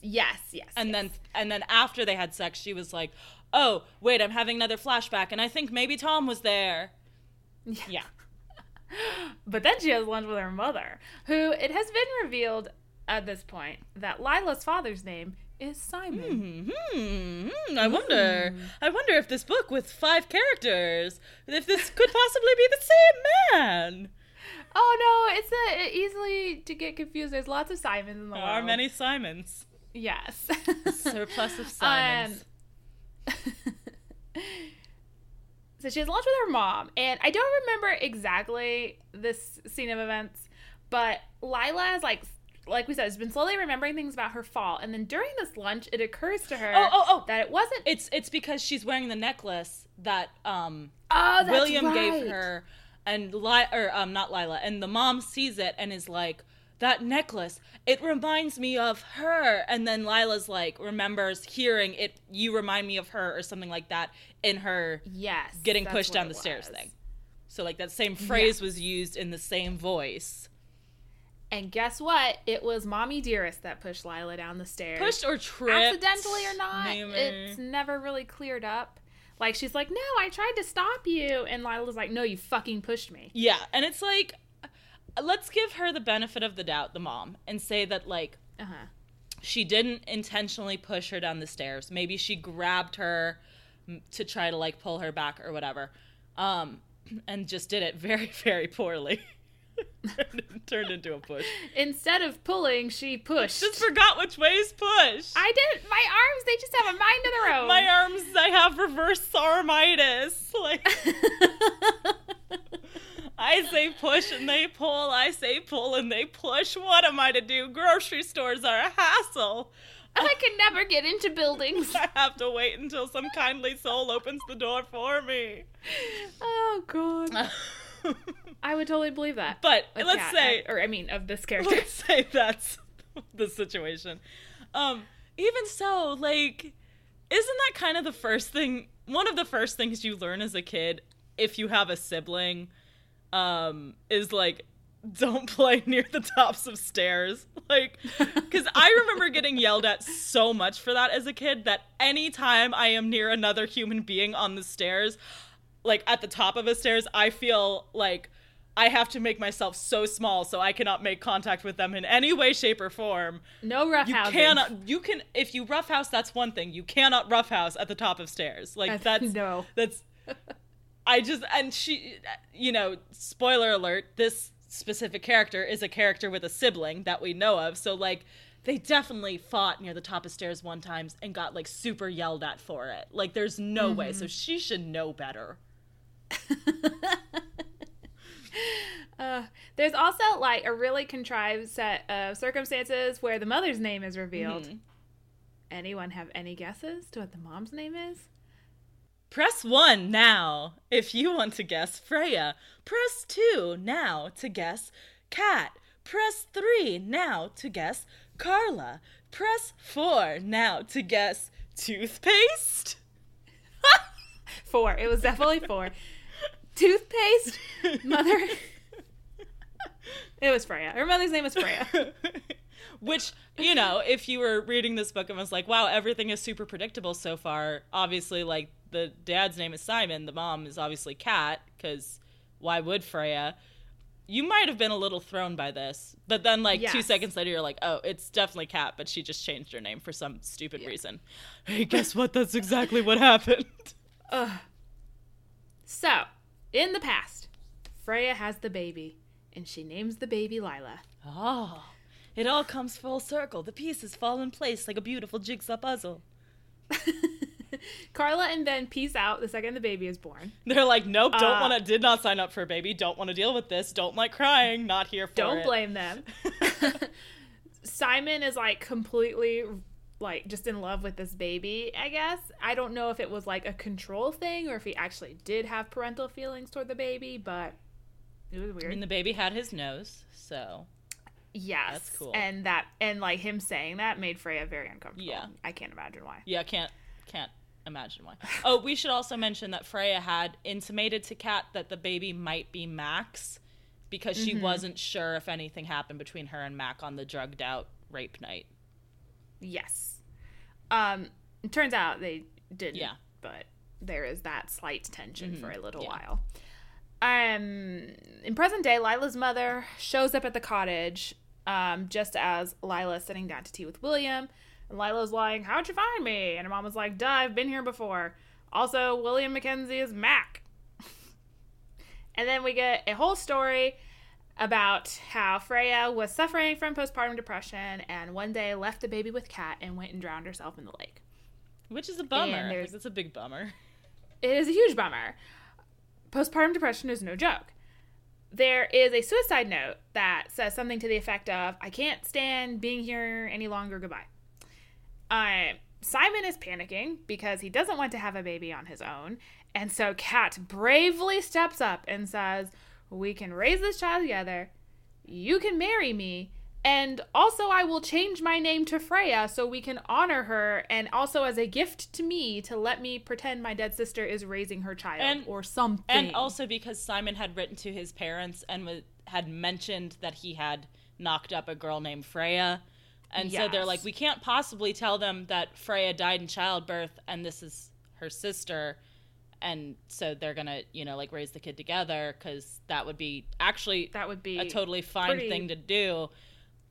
Yes. Yes. And yes. then and then after they had sex, she was like, "Oh, wait, I'm having another flashback, and I think maybe Tom was there." Yeah. *laughs* But then she has lunch with her mother, who it has been revealed at this point that Lila's father's name is Simon. Hmm, hmm, I wonder. I wonder if this book with five characters, if this could possibly be the same man. Oh no, it's a, easily to get confused. There's lots of Simons in the There world. are many Simons. Yes. Surplus of *laughs* Simons. Um, *laughs* so she has lunch with her mom, and I don't remember exactly this scene of events, but Lila is like, like we said, has been slowly remembering things about her fall, and then during this lunch, it occurs to her Oh, oh, oh. that it wasn't. It's it's because she's wearing the necklace that um oh, William right. gave her, and Li- or um not Lila, and the mom sees it and is like, "That necklace, it reminds me of her." And then Lila's like remembers hearing it. You remind me of her, or something like that, in her Yes, getting pushed down the stairs thing. So like that same phrase was used in the same voice. And guess what? It was Mommy Dearest that pushed Lila down the stairs. Pushed or tripped, accidentally or not, it's never really cleared up. Like she's like, "No, I tried to stop you," and Lila's like, "No, you fucking pushed me." Yeah, and it's like, let's give her the benefit of the doubt, the mom, and say that like Uh huh. she didn't intentionally push her down the stairs. Maybe she grabbed her to try to like pull her back or whatever, um, *clears throat* and just did it very, *laughs* very poorly. *laughs* Turned into a push. Instead of pulling, she pushed. Just forgot which way is push. I didn't. My arms, they just have a mind of their *laughs* own. My arms, I have reverse armitis. *laughs* Like I say push and they pull. I say pull and they push. What am I to do? Grocery stores are a hassle. Oh, I can never get into buildings. I have to wait until some kindly soul opens the door for me. oh god. I would totally believe that. but Of let's say, or I mean, of this *laughs* character. let's say that's the situation. Um, even so, like, isn't that kind of the first thing? One of the first things you learn as a kid, if you have a sibling, um, is like, don't *laughs* play near the tops of stairs. *laughs* Like, because I remember getting yelled at so much for that as a kid that anytime I am near another human being on the stairs, like at the top of a stairs, I feel like I have to make myself so small so I cannot make contact with them in any way, shape, or form. No rough You cannot. You can if you roughhouse. That's one thing. You cannot roughhouse at the top of stairs. Like *laughs* That's- no. That's. I just and she, you know, spoiler alert. This specific character is a character with a sibling that we know of. So like. They definitely fought near the top of stairs one times and got like super yelled at for it. Like there's no way. Mm-hmm. So she should know better. *laughs* *laughs* Uh, there's also like a really contrived set of circumstances where the mother's name is revealed. Mhm. Anyone have any guesses to what the mom's name is? Press 1 now if you want to guess Freya. Press 2 now to guess Kat. Press 3 now to guess Carla. Press 4 now to guess toothpaste. *laughs* Four. It was definitely four. *laughs* Toothpaste. *laughs* Mother. It was Freya. Her mother's name was Freya. *laughs* Which, you know, if you were reading this book and was like, wow, everything is super predictable so far, obviously, like, the dad's name is Simon, the mom is obviously Kat, because why would Freya? You might have been a little thrown by this, but then, like, two seconds later, you're like, oh, it's definitely Kat, but she just changed her name for some stupid reason. Hey, guess what? That's exactly what happened. Ugh. So, in the past, Freya has the baby, and she names the baby Lila. Oh, it all comes full circle. The pieces fall in place like a beautiful jigsaw puzzle. *laughs* Carla and Ben peace out the second the baby is born. They're like, nope, don't Uh, want to, did not sign up for a baby, don't want to deal with this, don't like crying, not here for it." Don't blame them. *laughs* *laughs* Simon is like completely like just in love with this baby, I guess. I don't know if it was like a control thing or if he actually did have parental feelings toward the baby, but it was weird. I mean, the baby had his nose, so yes. that's cool. And that and like him saying that made Freya very uncomfortable. Yeah. I can't imagine why. yeah, can't can't imagine why. Oh, we should also mention that Freya had intimated to Kat that the baby might be Mac's because she Mm-hmm. wasn't sure if anything happened between her and Mac on the drugged out rape night. Yes. Um it turns out they didn't. Yeah. But there is that slight tension for a little yeah. while. Um in present day, Lila's mother shows up at the cottage um just as Lila's sitting down to tea with William. And Lila's like, How'd you find me? And her mom was like, Duh, I've been here before. Also, William Mackenzie is Mac. *laughs* and then we get a whole story about how Freya was suffering from postpartum depression and one day left the baby with Kat and went and drowned herself in the lake. Which is a bummer. Like, it's a big bummer. It is a huge bummer. Postpartum depression is no joke. There is a suicide note that says something to the effect of, I can't stand being here any longer, goodbye. Uh, Simon is panicking because he doesn't want to have a baby on his own. And so Kat bravely steps up and says, We can raise this child together. You can marry me. And also, I will change my name to Freya so we can honor her, and also as a gift to me to let me pretend my dead sister is raising her child and, or something. And also because Simon had written to his parents and was, had mentioned that he had knocked up a girl named Freya. And yes. so they're like, we can't possibly tell them that Freya died in childbirth and this is her sister. And so they're to, you know, like raise the kid together because that would be actually that would be a totally fine pretty... thing to do.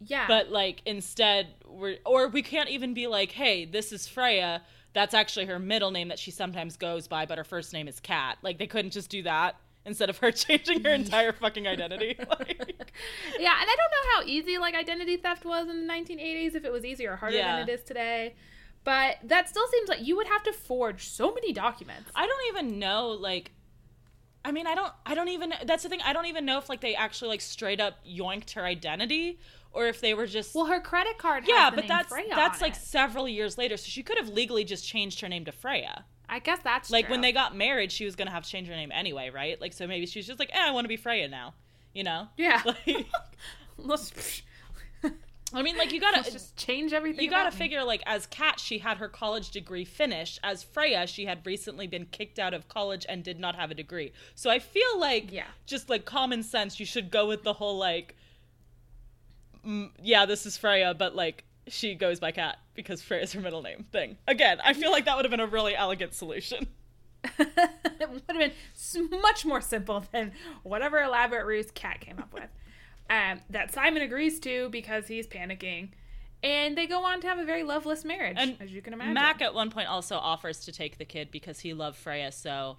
Yeah. But like instead, we're, or we can't even be like, hey, this is Freya. That's actually her middle name that she sometimes goes by, but her first name is Kat. Like they couldn't just do that instead of her *laughs* changing her entire fucking identity. *laughs* Like. *laughs* Yeah, and I don't know how easy like identity theft was in the 1980s. If it was easier or harder yeah. than it is today. But that still seems like you would have to forge so many documents. I don't even know like I mean, I don't I don't even that's the thing. I don't even know if like they actually like straight up yoinked her identity or if they were just Well, her credit card Yeah, but that's Freya that's like it. several years later. So she could have legally just changed her name to Freya. I guess that's like true. when they got married, she was gonna have to change her name anyway, right? Like so maybe she's just like, eh, I want to be Freya now, you know? Yeah. *laughs* Like, *laughs* I mean, like you gotta Let's just change everything. You gotta figure, like as Kat, she had her college degree finished. As Freya, she had recently been kicked out of college and did not have a degree. So I feel like, yeah, just like common sense, you should go with the whole like, mm, yeah, this is Freya, but like she goes by Kat because Freya's her middle name thing. Again, I feel like that would have been a really elegant solution. *laughs* *laughs* it would have been much more simple than whatever elaborate ruse Kat came up with. Um, that Simon agrees to because he's panicking. And they go on to have a very loveless marriage, and as you can imagine. Mac at one point also offers to take the kid because he loved Freya so.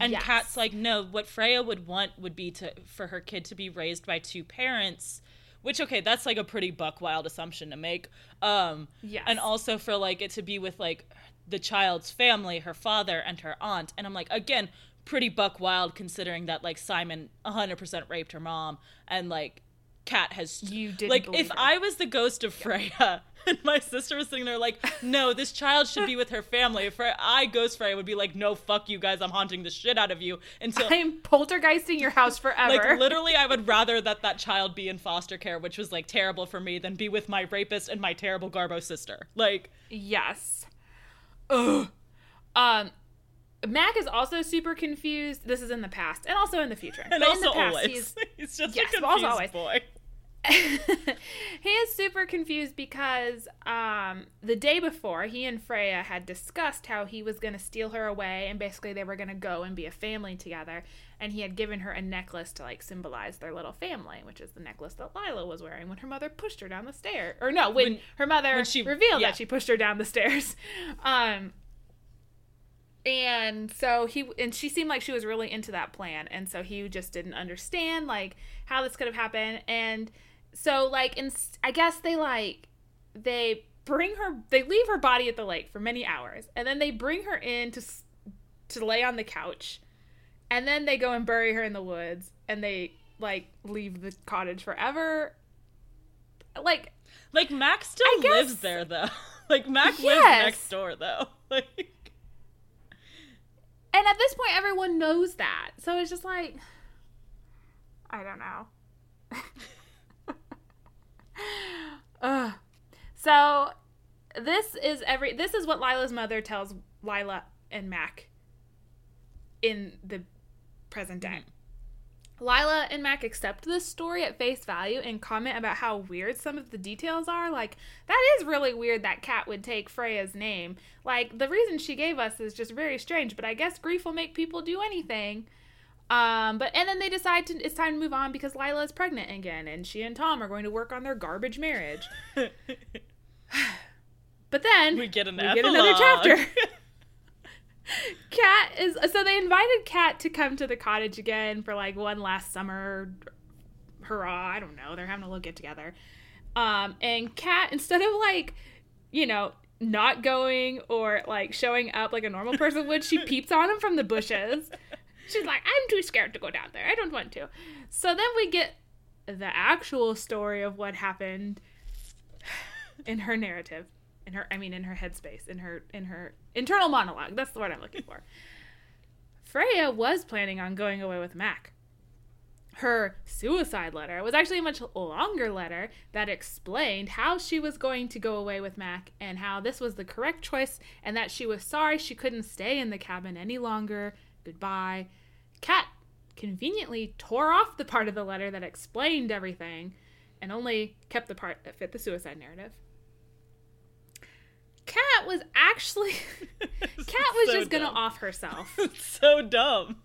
And yes. Kat's like, no, what Freya would want would be to for her kid to be raised by two parents which okay that's like a pretty buck wild assumption to make um yeah and also for like it to be with like the child's family her father and her aunt and i'm like again pretty buck wild considering that like simon 100% raped her mom and like Kat has you did like if her. i was the ghost of freya *laughs* and my sister was sitting there like no this child should be with her family. If i ghost freya would be like no fuck you guys i'm haunting the shit out of you until i'm poltergeisting your house forever. Like *laughs* literally i would rather that that child be in foster care which was like terrible for me than be with my rapist and my terrible garbo sister. Like yes. Ugh. um Mac is also super confused. This is in the past and also in the future. And but also in the past, always. He's, *laughs* he's just yes, a confused always. boy. *laughs* he is super confused because um, the day before, he and Freya had discussed how he was going to steal her away and basically they were going to go and be a family together. And he had given her a necklace to like symbolize their little family, which is the necklace that Lila was wearing when her mother pushed her down the stairs. Or no, when, when her mother when she, revealed yeah. that she pushed her down the stairs. *laughs* Um, and so he and she seemed like she was really into that plan. And so he just didn't understand like how this could have happened. And so like in i guess they like they bring her they leave her body at the lake for many hours. And then they bring her in to to lay on the couch. And then they go and bury her in the woods. And they like leave the cottage forever. Like like mac still guess, lives there though. *laughs* Like mac yes. lives next door though. *laughs* Like and at this point, everyone knows that. So it's just like, I don't know. *laughs* Ugh. So this is every this is what Lila's mother tells Lila and Mac in the present day. Mm-hmm. Lila and Mac accept this story at face value and comment about how weird some of the details are. Like, that is really weird that Kat would take Freya's name. Like, the reason she gave us is just very strange, but I guess grief will make people do anything. Um, but and then they decide to it's time to move on because Lila is pregnant again, and she and Tom are going to work on their garbage marriage. *laughs* But then We get an we get another chapter. *laughs* Kat is so they invited Kat to come to the cottage again for like one last summer hurrah. I don't know. They're having a little get together. Um, and Kat, instead of like, you know, not going or like showing up like a normal person would, she *laughs* peeps on him from the bushes. She's like, I'm too scared to go down there. I don't want to. So then we get the actual story of what happened in her narrative. In her I mean in her headspace, in her in her internal monologue. That's the word I'm looking for. Freya was planning on going away with Mac. Her suicide letter was actually a much longer letter that explained how she was going to go away with Mac and how this was the correct choice and that she was sorry she couldn't stay in the cabin any longer. Goodbye. Kat conveniently tore off the part of the letter that explained everything and only kept the part that fit the suicide narrative. Kat was actually *laughs* Kat was So just gonna off herself. *laughs* So dumb.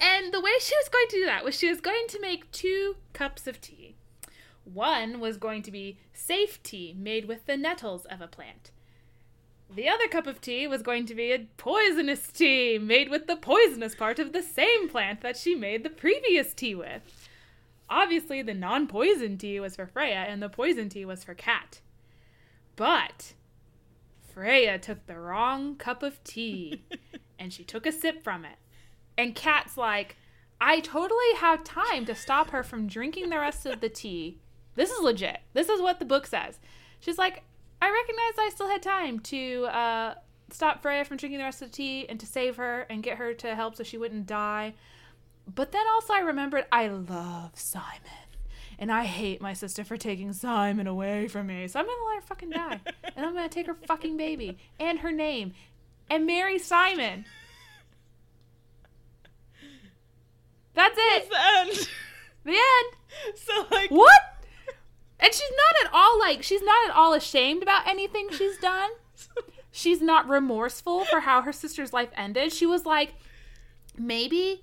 And the way she was going to do that was she was going to make two cups of tea. One was going to be safe tea made with the nettles of a plant. The other cup of tea was going to be a poisonous tea made with the poisonous part of the same plant that she made the previous tea with. Obviously, the non poison tea was for Freya and the poison tea was for Cat. But Freya took the wrong cup of tea *laughs* and she took a sip from it. And Kat's like, I totally have time to stop her from drinking the rest of the tea. This is legit. This is what the book says. She's like, I recognized I still had time to uh, stop Freya from drinking the rest of the tea and to save her and get her to help so she wouldn't die. But then also I remembered I love Simon. And I hate my sister for taking Simon away from me. So I'm gonna let her fucking die. And I'm gonna take her fucking baby and her name and marry Simon. That's it. the end. The end. *laughs* So like What? And she's not at all like she's not at all ashamed about anything she's done. She's not remorseful for how her sister's life ended. She was like, maybe,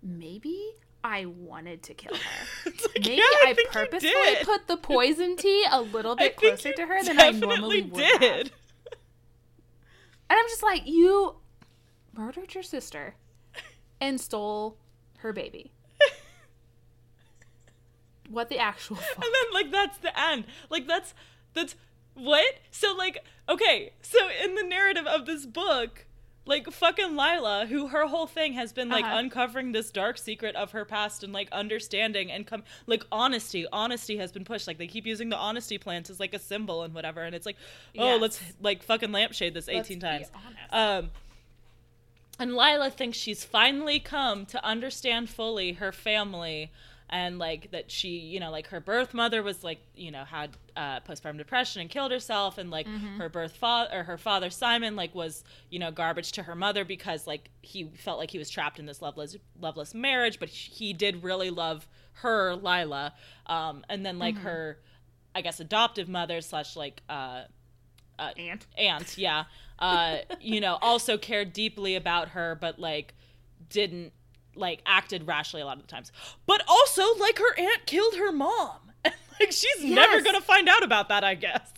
maybe I wanted to kill her. *laughs* Like, Maybe yeah, I, I, purposefully put the poison tea a little *laughs* bit closer to her than I normally would did. have. And I'm just like, you murdered your sister and stole her baby. *laughs* What the actual fuck? And then like that's the end. Like that's that's what? So like okay, so in the narrative of this book, like fucking Lila, who her whole thing has been like Uh-huh. uncovering this dark secret of her past and like understanding and come like honesty. Honesty has been pushed. Like they keep using the honesty plant as like a symbol and whatever. And it's like, oh, Yes. let's like fucking lampshade this Let's eighteen be times. Um and Lila thinks she's finally come to understand fully her family and like that she you know like her birth mother was like you know had uh, postpartum depression and killed herself and like her birth father or her father simon like was you know garbage to her mother because like he felt like he was trapped in this loveless loveless marriage but he did really love her lila um, and then like her i guess adoptive mother slash like uh, Aunt. aunt yeah *laughs* uh you know also cared deeply about her but like didn't like acted rashly a lot of the times but also like her aunt killed her mom *laughs* and like she's never gonna find out about that i guess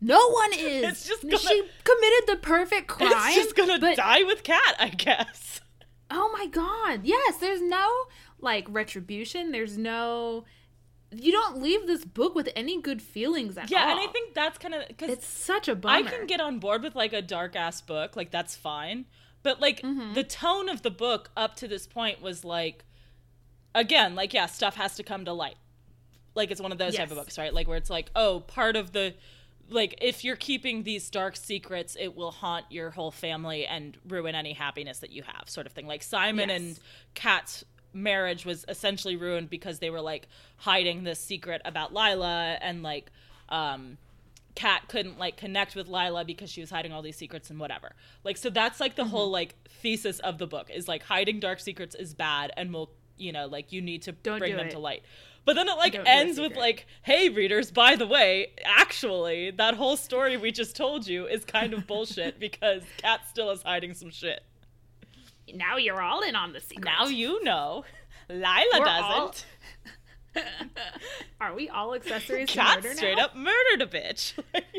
No one *laughs* is. It's just gonna- she committed the perfect crime. *laughs* it's just gonna but, die with kat i guess Oh my god. Yes, there's no like retribution. There's no you don't leave this book with any good feelings at yeah all. Yeah, and i think that's kind of because it's such a bummer. I can get on board with like a dark ass book, like that's fine. But like Mm-hmm. the tone of the book up to this point was like again, like yeah, stuff has to come to light. Like it's one of those type of books, right? Like where it's like, oh, part of the like if you're keeping these dark secrets, it will haunt your whole family and ruin any happiness that you have, sort of thing. Like Simon Yes. and Kat's marriage was essentially ruined because they were like hiding this secret about Lila and like um Kat couldn't like connect with Lila because she was hiding all these secrets and whatever. Like so that's like Mm-hmm. the whole like thesis of the book is like hiding dark secrets is bad and will you know like you need to Don't bring them it. to light. But then it like Don't ends with like, hey readers, by the way, actually that whole story we just told you is kind of *laughs* bullshit because Kat still is hiding some shit. now you're all in on the secret. Now you know. Lila We're doesn't. all- *laughs* Are we all accessories to murder straight now? up murdered a bitch. *laughs*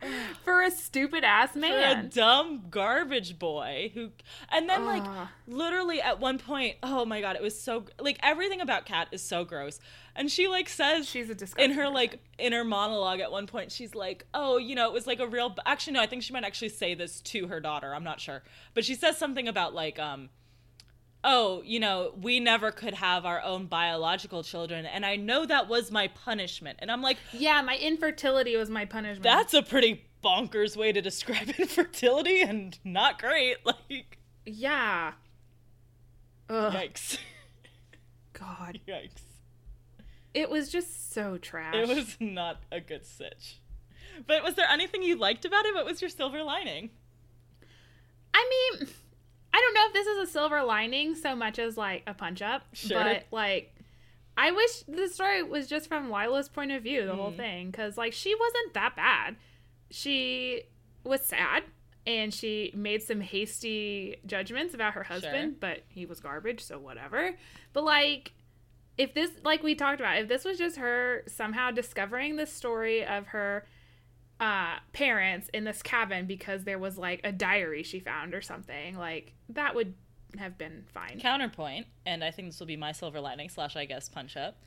*laughs* for a stupid ass for a dumb garbage boy who and then like literally at one point oh my god it was so like everything about kat is so gross and she like says She's a disgusting in her person. like inner monologue at one point she's like oh you know it was like a real actually no i think she might actually say this to her daughter i'm not sure but she says something about like um oh you know we never could have our own biological children and i know that was my punishment and i'm like Yeah, my infertility was my punishment. that's a pretty bonkers way to describe *laughs* infertility and not great. *laughs* Like, yeah. Ugh, yikes. God. *laughs* yikes. It was just so trash. It was not a good sitch. But was there anything you liked about it? What was your silver lining? I mean, I don't know if this is a silver lining so much as like a punch up, Sure. but like I wish the story was just from Lila's point of view, the whole Mhm. thing, because like she wasn't that bad. She was sad and she made some hasty judgments about her husband, Sure. but he was garbage, so whatever. But like if this like we talked about, if this was just her somehow discovering the story of her uh parents in this cabin because there was like a diary she found or something, like that would have been fine. Counterpoint, and I think this will be my silver lining slash I guess punch up.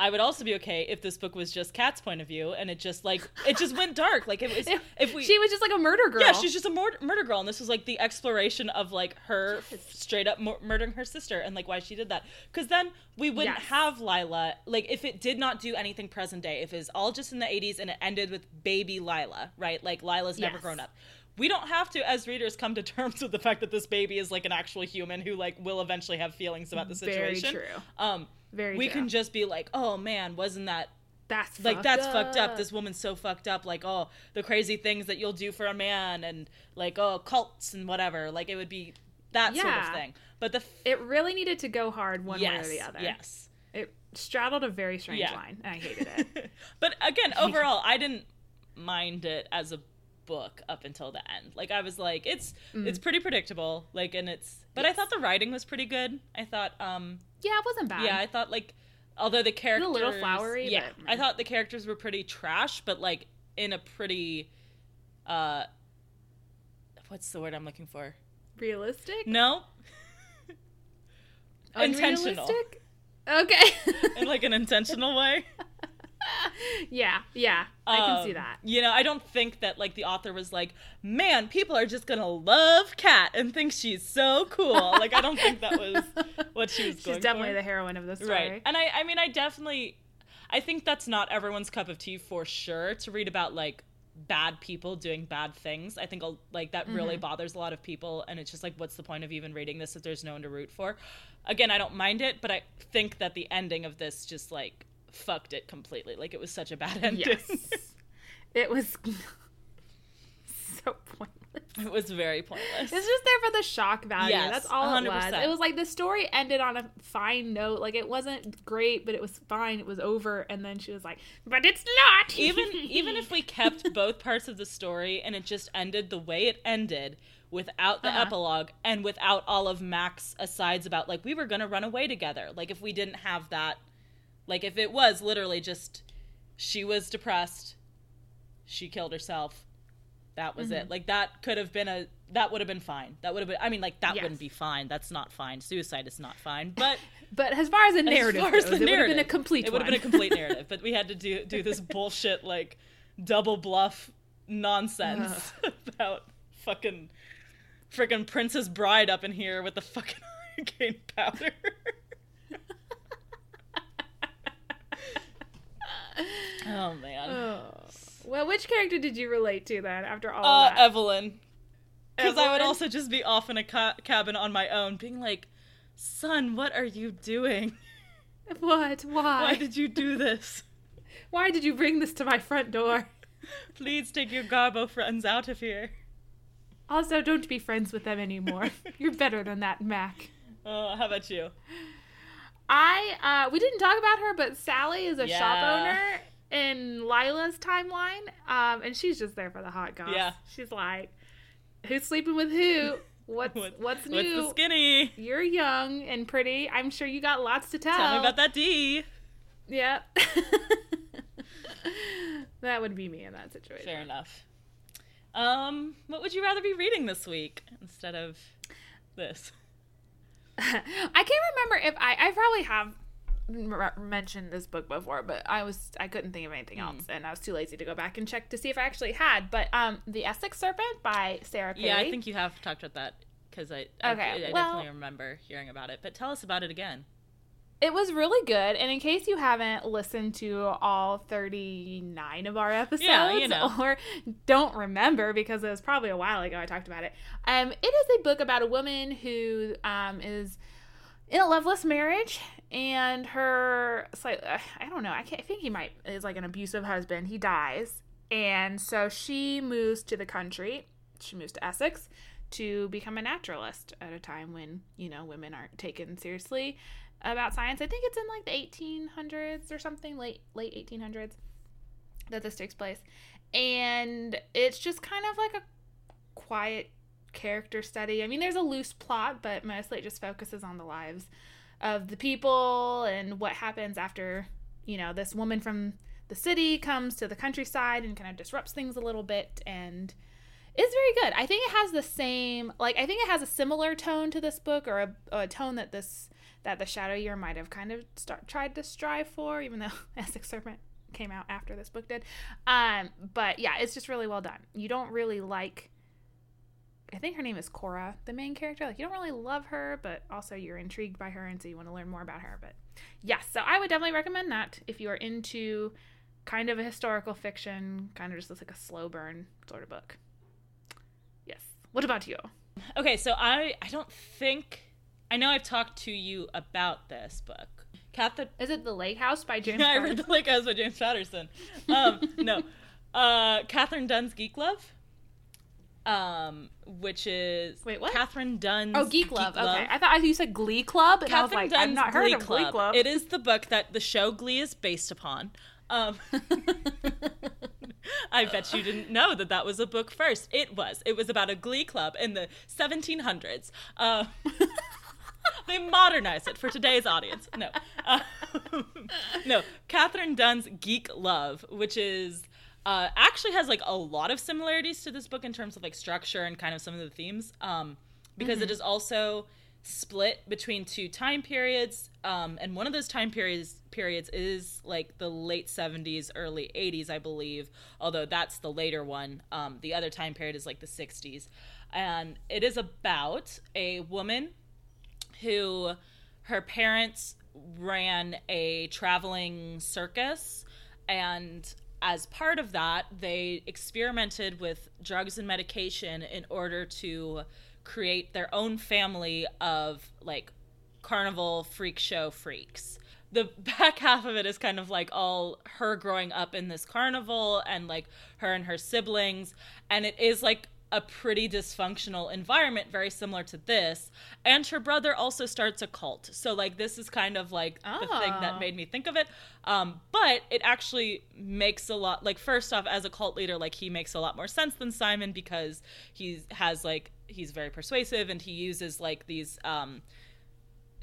I would also be okay if this book was just Kat's point of view and it just like it just went dark. Like it was *laughs* if we she was just like a murder girl. Yeah, she's just a mur- murder girl, and this was like the exploration of like her f- straight up mur- murdering her sister and like why she did that. Because then we wouldn't Yes. have Lila. Like if it did not do anything present day, if it's all just in the '80s and it ended with baby Lila, right? Like Lila's never Yes. grown up. We don't have to, as readers, come to terms with the fact that this baby is like an actual human who like will eventually have feelings about the situation. Very true. Um, Very we true. can just be like, oh man, wasn't that that's like fucked that's fucked up this woman's so fucked up like oh the crazy things that you'll do for a man and like oh cults and whatever like it would be that sort of thing but the f- It really needed to go hard one yes way or the other. yes It straddled a very strange Yeah. line, and I hated it. *laughs* but again *laughs* overall i didn't mind it as a book up until the end like i was like it's Mm. it's pretty predictable like and it's but i thought the writing was pretty good i thought um yeah, it wasn't bad. yeah i thought like although the characters a little flowery, yeah but- i thought the characters were pretty trash but like in a pretty uh what's the word i'm looking for Realistic? no intentional Okay. in like an intentional way *laughs* *laughs* yeah, yeah. I can see Um, that. you know i don't think that like the author was like man people are just gonna love kat and think she's so cool like i don't think that was *laughs* what she was She's definitely for. the heroine of the story. Right. And I I mean I definitely I think that's not everyone's cup of tea for sure to read about like bad people doing bad things. I think like that really Mm-hmm. bothers a lot of people and it's just like what's the point of even reading this if there's no one to root for? Again, I don't mind it, but I think that the ending of this just like fucked it completely. Like it was such a bad *laughs* ending. Yes. it was *laughs* so pointless. it was very pointless. It's just there for the shock value. Yes, That's all it was. 100%. It was like the story ended on a fine note. Like it wasn't great, but it was fine. It was over, and then she was like, "But it's not." *laughs* even even if we kept both parts of the story and it just ended the way it ended without the Uh-huh. epilogue and without all of Mac's asides about like we were gonna run away together. Like if we didn't have that, like if it was literally just she was depressed, she killed herself. That was Mm-hmm. it. Like that could have been a that would have been fine. That would have been. I mean, like that Yes. wouldn't be fine. That's not fine. Suicide is not fine. But *laughs* But as far as the narrative as far as goes, the it would have been a complete. It would have been a complete *laughs* narrative, but we had to do do this bullshit like double bluff nonsense *laughs* about fucking freaking Princess Bride up in here with the fucking iocane powder. Oh man. Oh. Well, which character did you relate to then? After all Uh, that, Evelyn. Because I would also just be off in a ca- cabin on my own, being like, "Son, what are you doing? *laughs* what? Why? Why did you do this? *laughs* Why did you bring this to my front door? *laughs* Please take your Garbo friends out of here." Also, don't be friends with them anymore. You're better than that, Mac. Uh, how about you? I uh we didn't talk about her, but Sally is a shop owner in Lila's timeline. Um and she's just there for the hot goss. Yeah. She's like, Who's sleeping with who? What's What- *laughs* what's new? What's the skinny? You're young and pretty. I'm sure you got lots to tell. Tell me about that D. Yep. *laughs* that would be me in that situation. Fair enough. Um, what would you rather be reading this week instead of this? *laughs* I can't remember if I I probably have mentioned this book before, but I was I couldn't think of anything mm. else, and I was too lazy to go back and check to see if I actually had. But um, the Essex Serpent by Sarah Perry. Yeah, I think you have talked about that because I I, okay. I, I well, definitely remember hearing about it. But tell us about it again. It was really good, and in case you haven't listened to all 39 of our episodes, yeah, you know. or don't remember because it was probably a while ago I talked about it, um, it is a book about a woman who um, is in a loveless marriage and her like i don't know I, I think he might is like an abusive husband he dies and so she moves to the country she moves to essex to become a naturalist at a time when you know women aren't taken seriously about science i think it's in like the 1800s or something late late 1800s that this takes place and it's just kind of like a quiet character study. I mean, there's a loose plot, but mostly it just focuses on the lives of the people and what happens after, you know, this woman from the city comes to the countryside and kind of disrupts things a little bit and it's very good. I think it has the same like I think it has a similar tone to this book or a, a tone that this that the Shadow Year might have kind of start, tried to strive for, even though *laughs* Essex Serpent came out after this book did. Um, but yeah, it's just really well done. You don't really like I think her name is Cora, the main character. Like you don't really love her, but also you're intrigued by her and so you want to learn more about her. But yes, so I would definitely recommend that if you are into kind of a historical fiction, kind of just like a slow burn sort of book. Yes. What about you? Okay, so I I don't think I know I've talked to you about this book. Katherine Is it The Lake House by James Yeah, *laughs* I read The Lake House by James Patterson. Um no. Uh Katherine Dunn's Geek Love um, which is wait what? Katherine Dunn's oh Geek Love. Geek okay, I thought you said Glee Club, and Katherine I was like, Dunn's I've not Glee heard of Club. Glee Club. It is the book that the show Glee is based upon. Um, *laughs* I bet you didn't know that that was a book first. It was. It was about a Glee club in the 1700s. Uh, *laughs* they modernized it for today's audience. No, uh, *laughs* no. Katherine Dunn's Geek Love, which is uh, actually has like a lot of similarities to this book in terms of like structure and kind of some of the themes um, because mm-hmm. it is also split between two time periods um, and one of those time periods periods is like the late 70s early 80s i believe although that's the later one um, the other time period is like the 60s and it is about a woman who her parents ran a traveling circus and as part of that, they experimented with drugs and medication in order to create their own family of like carnival freak show freaks. The *laughs* back half of it is kind of like all her growing up in this carnival and like her and her siblings. And it is like a pretty dysfunctional environment, very similar to this. And her brother also starts a cult. So, like, this is kind of like oh. the thing that ah. made me think of it. Um, but it actually makes a lot, like, first off, as a cult leader, like, he makes a lot more sense than Simon because he has, like, he's very persuasive and he uses, like, these um,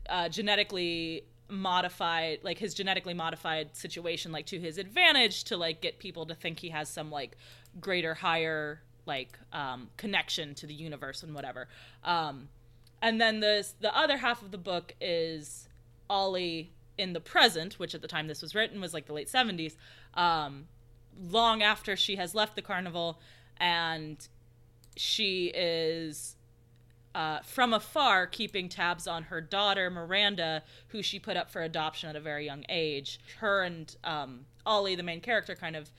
uh, genetically modified like his genetically modified situation like to his advantage to like get people to think he has some like greater higher like um, connection to the universe and whatever. Um, and then the the other half of the book is Ollie in the present, which at the time this was written was like the late seventies, um, long after she has left the carnival, and she is. Uh, from afar, keeping tabs on her daughter Miranda, who she put up for adoption at a very young age. Her and um, Ollie, the main character, kind of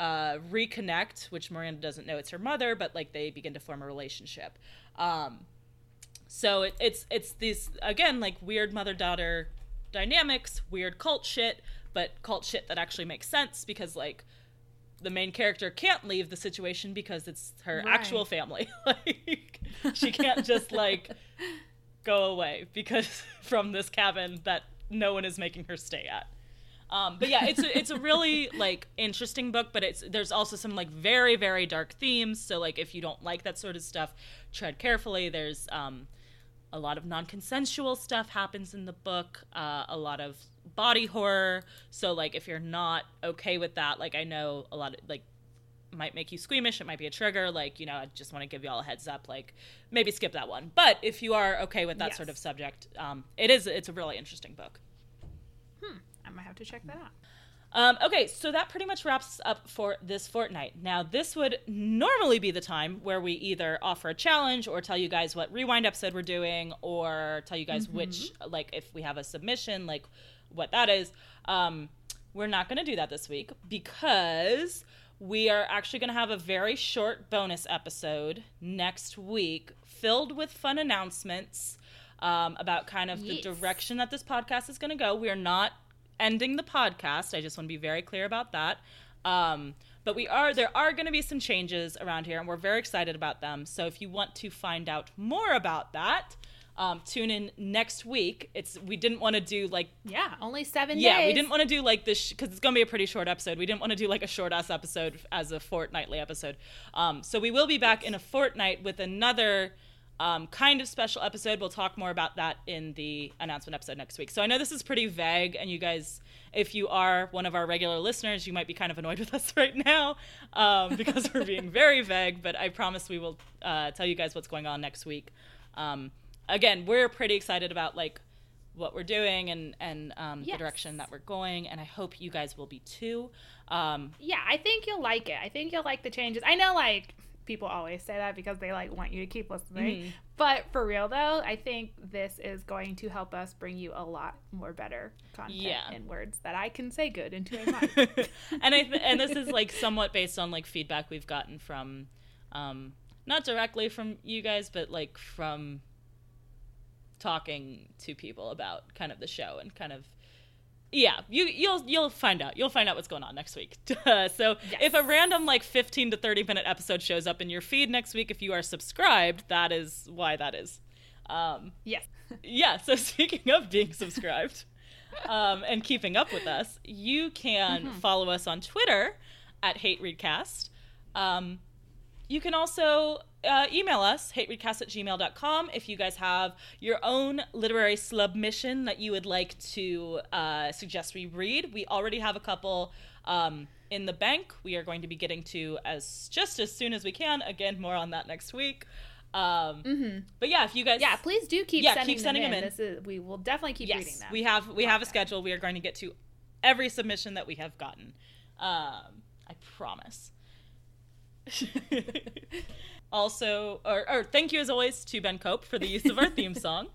uh, reconnect, which Miranda doesn't know it's her mother, but like they begin to form a relationship. Um, so it, it's it's these again like weird mother daughter dynamics, weird cult shit, but cult shit that actually makes sense because like the main character can't leave the situation because it's her right. actual family. *laughs* like *laughs* she can't just like go away because *laughs* from this cabin that no one is making her stay at. Um, but yeah, it's a, it's a really like interesting book, but it's there's also some like very very dark themes. So like if you don't like that sort of stuff, tread carefully. There's um, a lot of non-consensual stuff happens in the book. Uh, a lot of body horror. So like if you're not okay with that, like I know a lot of like might make you squeamish. It might be a trigger. Like, you know, I just want to give you all a heads up. Like, maybe skip that one. But if you are okay with that yes. sort of subject, um, it is. It's a really interesting book. Hmm. I might have to check that out. Um, okay, so that pretty much wraps up for this fortnight. Now, this would normally be the time where we either offer a challenge or tell you guys what rewind episode we're doing or tell you guys mm-hmm. which, like, if we have a submission, like, what that is. Um, we're not going to do that this week because we are actually going to have a very short bonus episode next week filled with fun announcements um, about kind of yes. the direction that this podcast is going to go. We are not ending the podcast. I just want to be very clear about that. Um, but we are there are going to be some changes around here, and we're very excited about them. So if you want to find out more about that, um, tune in next week. It's we didn't want to do like yeah, only seven. Yeah, days. we didn't want to do like this because sh- it's gonna be a pretty short episode. We didn't want to do like a short ass episode as a fortnightly episode. Um, so we will be back in a fortnight with another um, kind of special episode. We'll talk more about that in the announcement episode next week. So I know this is pretty vague, and you guys, if you are one of our regular listeners, you might be kind of annoyed *laughs* with us right now um, because we're being *laughs* very vague. But I promise we will uh, tell you guys what's going on next week. Um, again, we're pretty excited about like what we're doing and and um, yes. the direction that we're going, and I hope you guys will be too. Um, yeah, I think you'll like it. I think you'll like the changes. I know, like people always say that because they like want you to keep listening. Mm-hmm. But for real though, I think this is going to help us bring you a lot more better content yeah. in words that I can say good into a mic. *laughs* and I th- and this is like somewhat based on like feedback we've gotten from um, not directly from you guys, but like from talking to people about kind of the show and kind of yeah, you you'll you'll find out. You'll find out what's going on next week. *laughs* so yes. if a random like 15 to 30 minute episode shows up in your feed next week, if you are subscribed, that is why that is. Um, yes. *laughs* yeah. So speaking of being subscribed *laughs* um, and keeping up with us, you can mm-hmm. follow us on Twitter at Hate Readcast. Um, you can also uh, email us, hatereadcast at gmail.com, if you guys have your own literary submission that you would like to uh, suggest we read. We already have a couple um, in the bank. We are going to be getting to as just as soon as we can. Again, more on that next week. Um, mm-hmm. But yeah, if you guys, yeah, please do keep yeah, sending keep sending them, them in. Is, we will definitely keep yes, reading them. We have we have a schedule. We are going to get to every submission that we have gotten. Um, I promise. *laughs* also, or, or thank you as always to Ben Cope for the use of our theme song.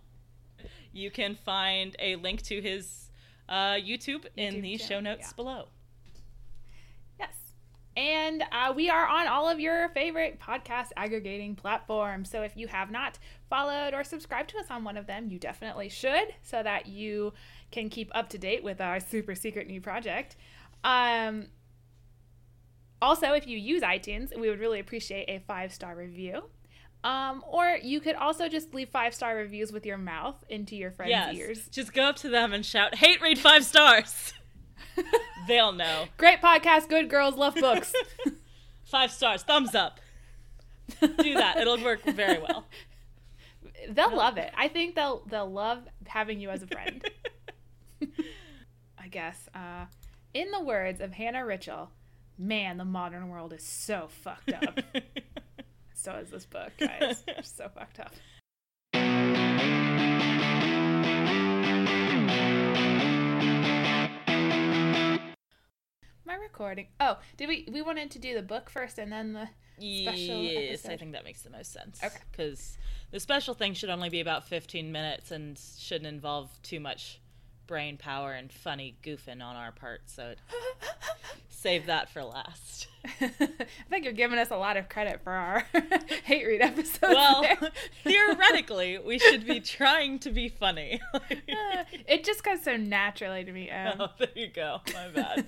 You can find a link to his uh, YouTube, YouTube in the channel. show notes yeah. below. Yes. And uh, we are on all of your favorite podcast aggregating platforms. So if you have not followed or subscribed to us on one of them, you definitely should so that you can keep up to date with our super secret new project. Um, also, if you use iTunes, we would really appreciate a five star review. Um, or you could also just leave five star reviews with your mouth into your friends' yes. ears. Just go up to them and shout, "Hate read five stars." *laughs* They'll know. Great podcast, good girls love books. *laughs* five stars, thumbs up. Do that; it'll work very well. *laughs* They'll love it. I think they'll they'll love having you as a friend. I guess. Uh, in the words of Hannah Richell, man, the modern world is so fucked up. *laughs* so is this book, guys. *laughs* so fucked up. My recording. Oh, did we? We wanted to do the book first and then the special. Yes, episode? I think that makes the most sense. Okay. Because the special thing should only be about 15 minutes and shouldn't involve too much brain power and funny goofing on our part. So *laughs* save that for last. *laughs* I think you're giving us a lot of credit for our *laughs* hate read episode. Well, theoretically, we should be trying to be funny. Uh, it just comes so naturally to me. Oh, there you go. My bad.